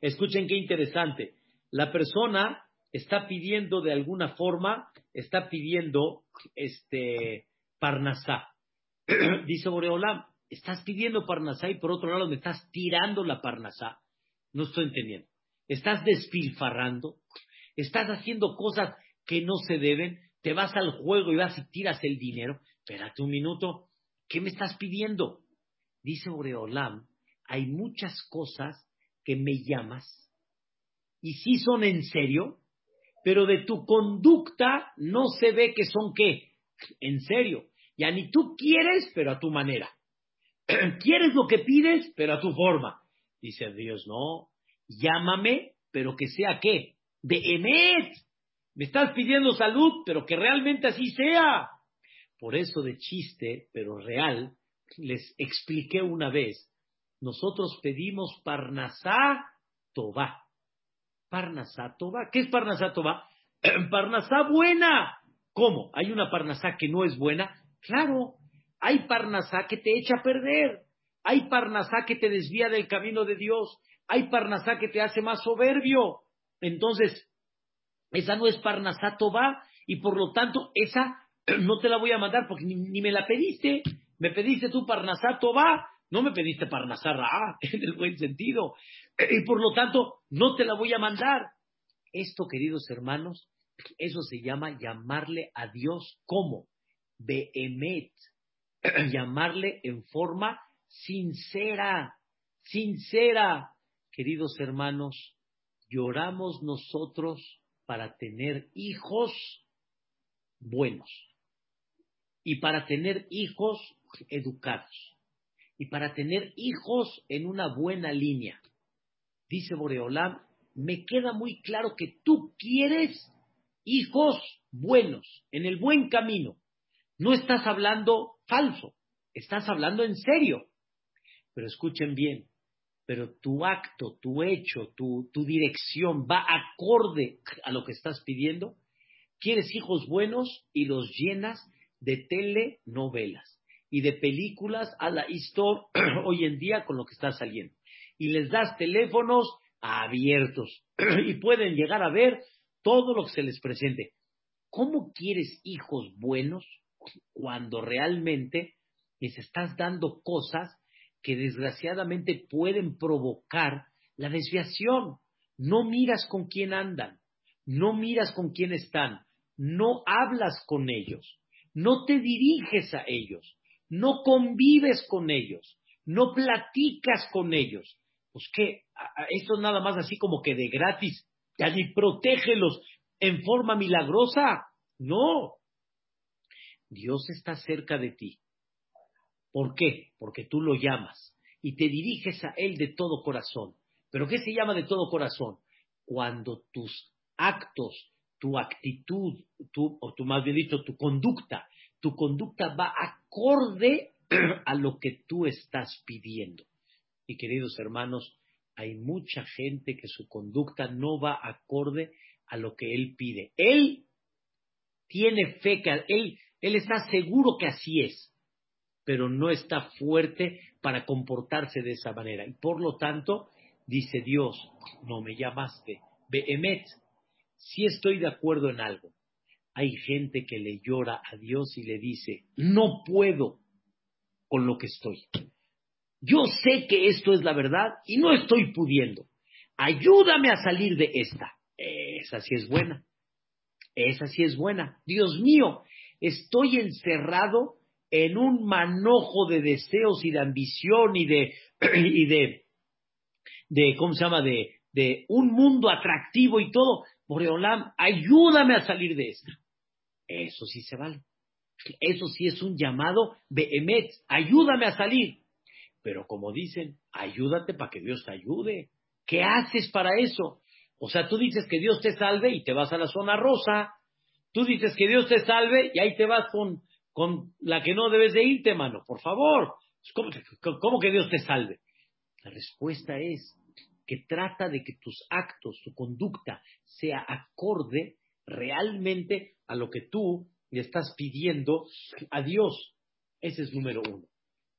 escuchen qué interesante. La persona está pidiendo de alguna forma, está pidiendo este Parnasá. Dice Boreolam, estás pidiendo Parnasá y por otro lado me estás tirando la Parnasá. No estoy entendiendo. Estás despilfarrando, estás haciendo cosas que no se deben, te vas al juego y vas y tiras el dinero. Espérate un minuto, ¿qué me estás pidiendo? Dice Boreolam, hay muchas cosas que me llamas y sí son en serio, pero de tu conducta no se ve que son qué, en serio. Ya ni tú quieres, pero a tu manera. quieres lo que pides, pero a tu forma. Dice Dios, no, llámame, pero que sea qué, de Emet. Me estás pidiendo salud, pero que realmente así sea. Por eso de chiste, pero real, les expliqué una vez, nosotros pedimos Parnasá Tobá. Parnasá Tobá. ¿Qué es Parnasá Tobá? Parnasá buena. ¿Cómo? ¿Hay una Parnasá que no es buena? Claro, hay Parnasá que te echa a perder. Hay Parnasá que te desvía del camino de Dios. Hay Parnasá que te hace más soberbio. Entonces, esa no es Parnasá Tobá y por lo tanto esa no te la voy a mandar porque ni, me la pediste. Me pediste tú Parnasá Tobá, no me pediste Parnasá Ra, en el buen sentido. Y por lo tanto, no te la voy a mandar. Esto, queridos hermanos, eso se llama llamarle a Dios como Behemet, llamarle en forma sincera, sincera. Queridos hermanos, lloramos nosotros para tener hijos buenos y para tener hijos educados y para tener hijos en una buena línea. Dice Boreolam, me queda muy claro que tú quieres hijos buenos, en el buen camino. No estás hablando falso, estás hablando en serio. Pero escuchen bien, pero tu acto, tu hecho, tu, tu dirección va acorde a lo que estás pidiendo. Quieres hijos buenos y los llenas de telenovelas y de películas a la historia hoy en día con lo que está saliendo. Y les das teléfonos abiertos y pueden llegar a ver todo lo que se les presente. ¿Cómo quieres hijos buenos cuando realmente les estás dando cosas que desgraciadamente pueden provocar la desviación? No miras con quién andan, no miras con quién están, no hablas con ellos, no te diriges a ellos, no convives con ellos, no platicas con ellos. Pues que esto es nada más así como que de gratis, ya ni protégelos en forma milagrosa. No. Dios está cerca de ti. ¿Por qué? Porque tú lo llamas y te diriges a Él de todo corazón. ¿Pero qué se llama de todo corazón? Cuando tus actos, tu actitud, tu, o tu más bien dicho, tu conducta, tu conducta va acorde a lo que tú estás pidiendo. Y queridos hermanos, hay mucha gente que su conducta no va acorde a lo que él pide. Él tiene fe, que él está seguro que así es, pero no está fuerte para comportarse de esa manera. Y por lo tanto, dice Dios, no me llamaste. Behemet, si estoy de acuerdo en algo. Hay gente que le llora a Dios y le dice, no puedo, con lo que estoy. Yo sé que esto es la verdad y no estoy pudiendo. Ayúdame a salir de esta. Esa sí es buena. Esa sí es buena. Dios mío, estoy encerrado en un manojo de deseos y de ambición y de, y de, ¿cómo se llama? De, de un mundo atractivo y todo. Boreolam, ayúdame a salir de esta. Eso sí se vale. Eso sí es un llamado Behemet, ayúdame a salir. Pero como dicen, ayúdate para que Dios te ayude. ¿Qué haces para eso? O sea, tú dices que Dios te salve y te vas a la zona rosa. Tú dices que Dios te salve y ahí te vas con, con la que no debes de irte, mano. Por favor. ¿Cómo, ¿Cómo que Dios te salve? La respuesta es que trata de que tus actos, tu conducta sea acorde realmente a lo que tú le estás pidiendo a Dios. Ese es número uno.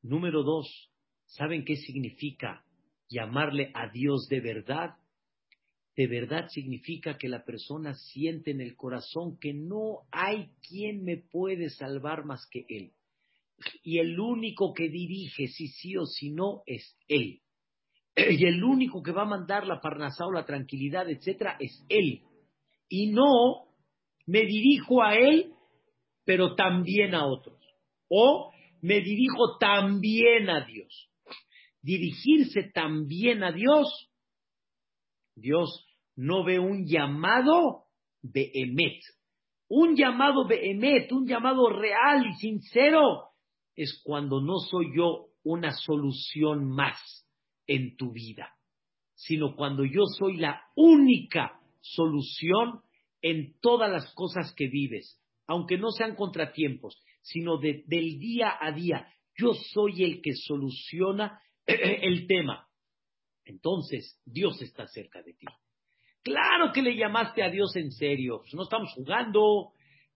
Número dos, ¿saben qué significa llamarle a Dios de verdad? De verdad significa que la persona siente en el corazón que no hay quien me puede salvar más que Él. Y el único que dirige si sí o si no es Él. Y el único que va a mandar la parnasá o la tranquilidad, etcétera, es Él. Y no me dirijo a Él pero también a otros. O me dirijo también a Dios. Dirigirse también a Dios, Dios no ve un llamado de emet. Un llamado de emet, un llamado real y sincero, es cuando no soy yo una solución más en tu vida, sino cuando yo soy la única solución en todas las cosas que vives, aunque no sean contratiempos, sino del día a día. Yo soy el que soluciona el tema. Entonces, Dios está cerca de ti. Claro que le llamaste a Dios en serio, pues no estamos jugando,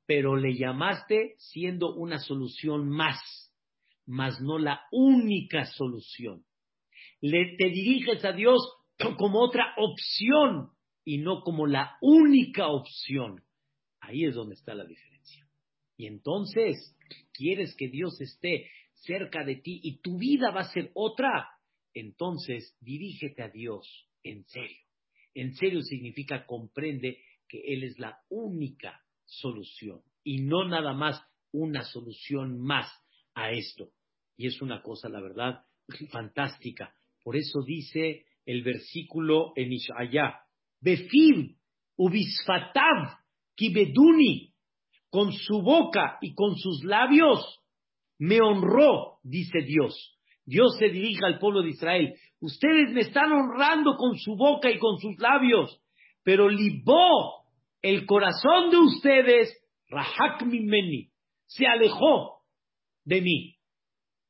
pero le llamaste siendo una solución más, más no la única solución. Te diriges a Dios como otra opción y no como la única opción. Ahí es donde está la diferencia. Y entonces, ¿quieres que Dios esté cerca de ti y tu vida va a ser otra? Entonces, dirígete a Dios en serio. En serio significa comprende que Él es la única solución y no nada más una solución más a esto. Y es una cosa, la verdad, fantástica. Por eso dice el versículo en Ishaya, Befim ubisfatav kibeduni con su boca y con sus labios me honró, dice Dios. Dios se dirige al pueblo de Israel. Ustedes me están honrando con su boca y con sus labios, pero libó el corazón de ustedes, Rahak Mimeni, se alejó de mí.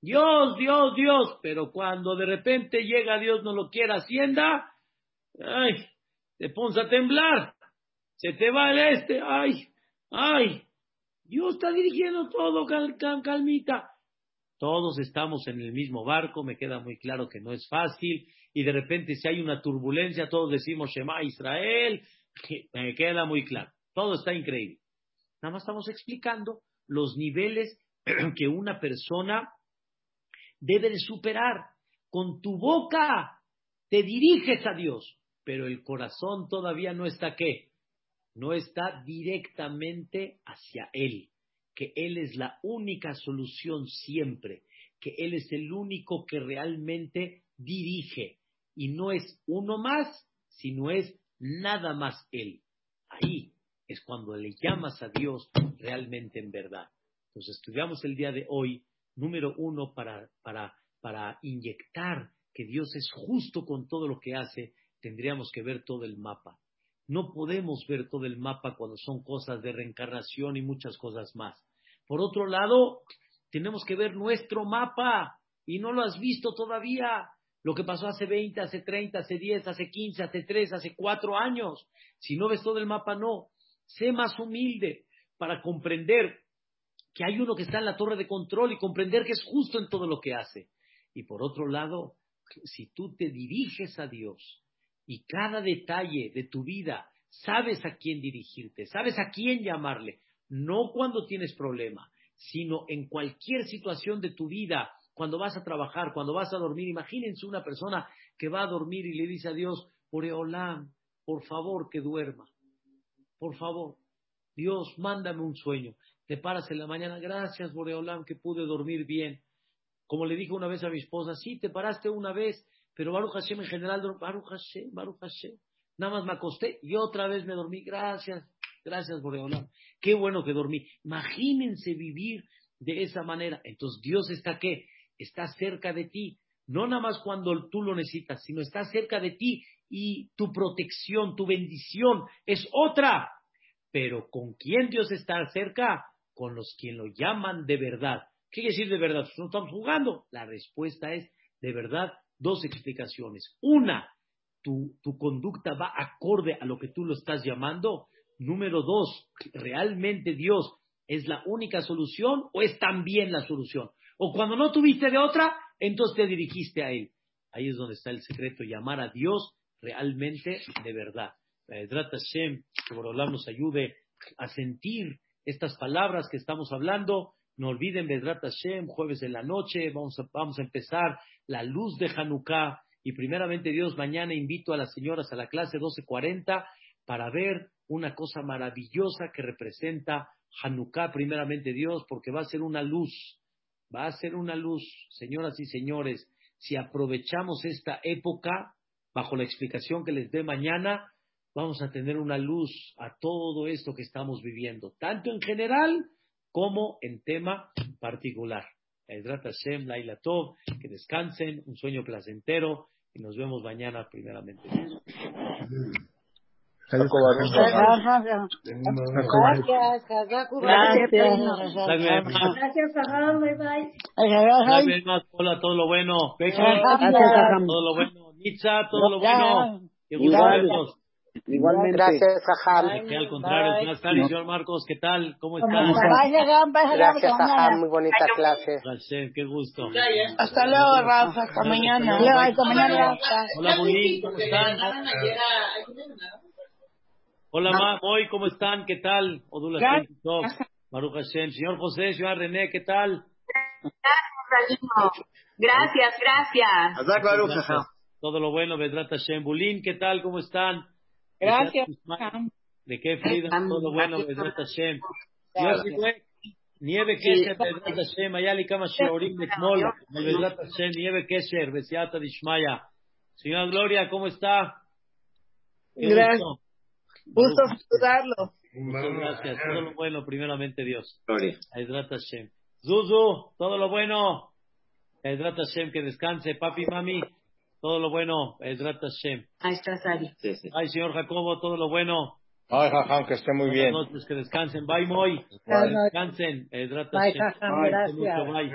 Dios, Dios, Dios, pero cuando de repente llega Dios no lo quiere Hacienda, ay, te pones a temblar, se te va el este, ay, ay, Dios está dirigiendo todo, calmita. Todos estamos en el mismo barco, me queda muy claro que no es fácil, y de repente si hay una turbulencia, todos decimos Shema Israel, me queda muy claro. Todo está increíble. Nada más estamos explicando los niveles que una persona debe de superar. Con tu boca te diriges a Dios, pero el corazón todavía no está qué? no está directamente hacia Él, que Él es la única solución siempre, que Él es el único que realmente dirige y no es uno más, sino es nada más Él. Ahí es cuando le llamas a Dios realmente en verdad. Entonces estudiamos el día de hoy, número uno, para, para, para inyectar que Dios es justo con todo lo que hace, tendríamos que ver todo el mapa. No podemos ver todo el mapa cuando son cosas de reencarnación y muchas cosas más. Por otro lado, tenemos que ver nuestro mapa y no lo has visto todavía. Lo que pasó hace 20, hace 30, hace 10, hace 15, hace 3, hace 4 años. Si no ves todo el mapa, no. Sé más humilde para comprender que hay uno que está en la torre de control y comprender que es justo en todo lo que hace. Y por otro lado, si tú te diriges a Dios y cada detalle de tu vida sabes a quién dirigirte, sabes a quién llamarle, no cuando tienes problema, sino en cualquier situación de tu vida cuando vas a trabajar, cuando vas a dormir. Imagínense una persona que va a dormir y le dice a Dios, Oreolam, por favor que duerma. Por favor, Dios, mándame un sueño. Te paras en la mañana, gracias Boreolam que pude dormir bien. Como le dije una vez a mi esposa, sí, te paraste una vez, pero Baruch Hashem en general, Baruch Hashem, Baruch Hashem. Nada más me acosté y otra vez me dormí. Gracias, gracias Boreolam. Qué bueno que dormí. Imagínense vivir de esa manera. Entonces Dios está qué? Está cerca de ti. No nada más cuando tú lo necesitas, sino está cerca de ti y tu protección, tu bendición es otra. Pero ¿con quién Dios está cerca? Con los quien lo llaman de verdad. ¿Qué quiere decir de verdad? Pues no estamos jugando. La respuesta es de verdad dos explicaciones. Una, tu, tu conducta va acorde a lo que tú lo estás llamando. Número dos, ¿realmente Dios es la única solución o es también la solución? O cuando no tuviste de otra, entonces te dirigiste a Él. Ahí es donde está el secreto, llamar a Dios realmente de verdad. Bedrat Hashem, que Borolam nos ayude a sentir estas palabras que estamos hablando. No olviden Bedrat Hashem, jueves de la noche, vamos a, vamos a empezar la luz de Hanukkah. Y primeramente Dios, mañana invito a las señoras a la clase 1240 para ver una cosa maravillosa que representa Hanukkah, primeramente Dios, porque va a ser una luz, va a ser una luz, señoras y señores, si aprovechamos esta época, bajo la explicación que les dé mañana, vamos a tener una luz a todo esto que estamos viviendo, tanto en general como en tema particular. Hashem, Laila Tov, que descansen, un sueño placentero y nos vemos mañana primeramente. Gracias, Hola, todo lo bueno. Todo lo bueno. Nitza, todo lo bueno. Qué gusto Igualmente. Gracias, Ajam. al contrario, buenas tardes, señor Marcos, ¿qué tal? ¿Cómo estás? Gracias, Ajam, muy bonita clase. Gracias, qué gusto. Hasta luego, Rafa, hasta mañana. Hasta mañana. Hola, Bulín, ¿cómo están? Hola, Ma, Moy, ¿cómo están? ¿Qué tal? Odula Baruch Hashem. Señor José, señor René, ¿qué tal? Gracias, gracias. gracias. Todo lo bueno, Bedrat Hashem. Bulín, ¿qué tal? ¿Cómo están? Gracias. ¿De qué Frida? Todo bueno, Bedrat Hashem. Nieve Kesher, Bedrat Hashem. Ayali Kama Sheorim Etmol. Bedrat Hashem, Nieve Kesher, Besiata Dishmaya. Señora Gloria, ¿cómo está? Gracias. Gusto saludarlo. Muchas gracias. Todo lo bueno, primeramente Dios. Gloria. Bedrat Hashem. Zuzu, todo lo bueno. Bedrat Hashem, que descanse. Papi, mami. Todo lo bueno, Edrat Hashem. Ahí está Sari. Ay, señor Jacobo, todo lo bueno. Ay, jajam, que esté muy bien. Noches, que descansen. Bye, Moy. Descansen. Edrat Hashem. Bye, jajam, gracias.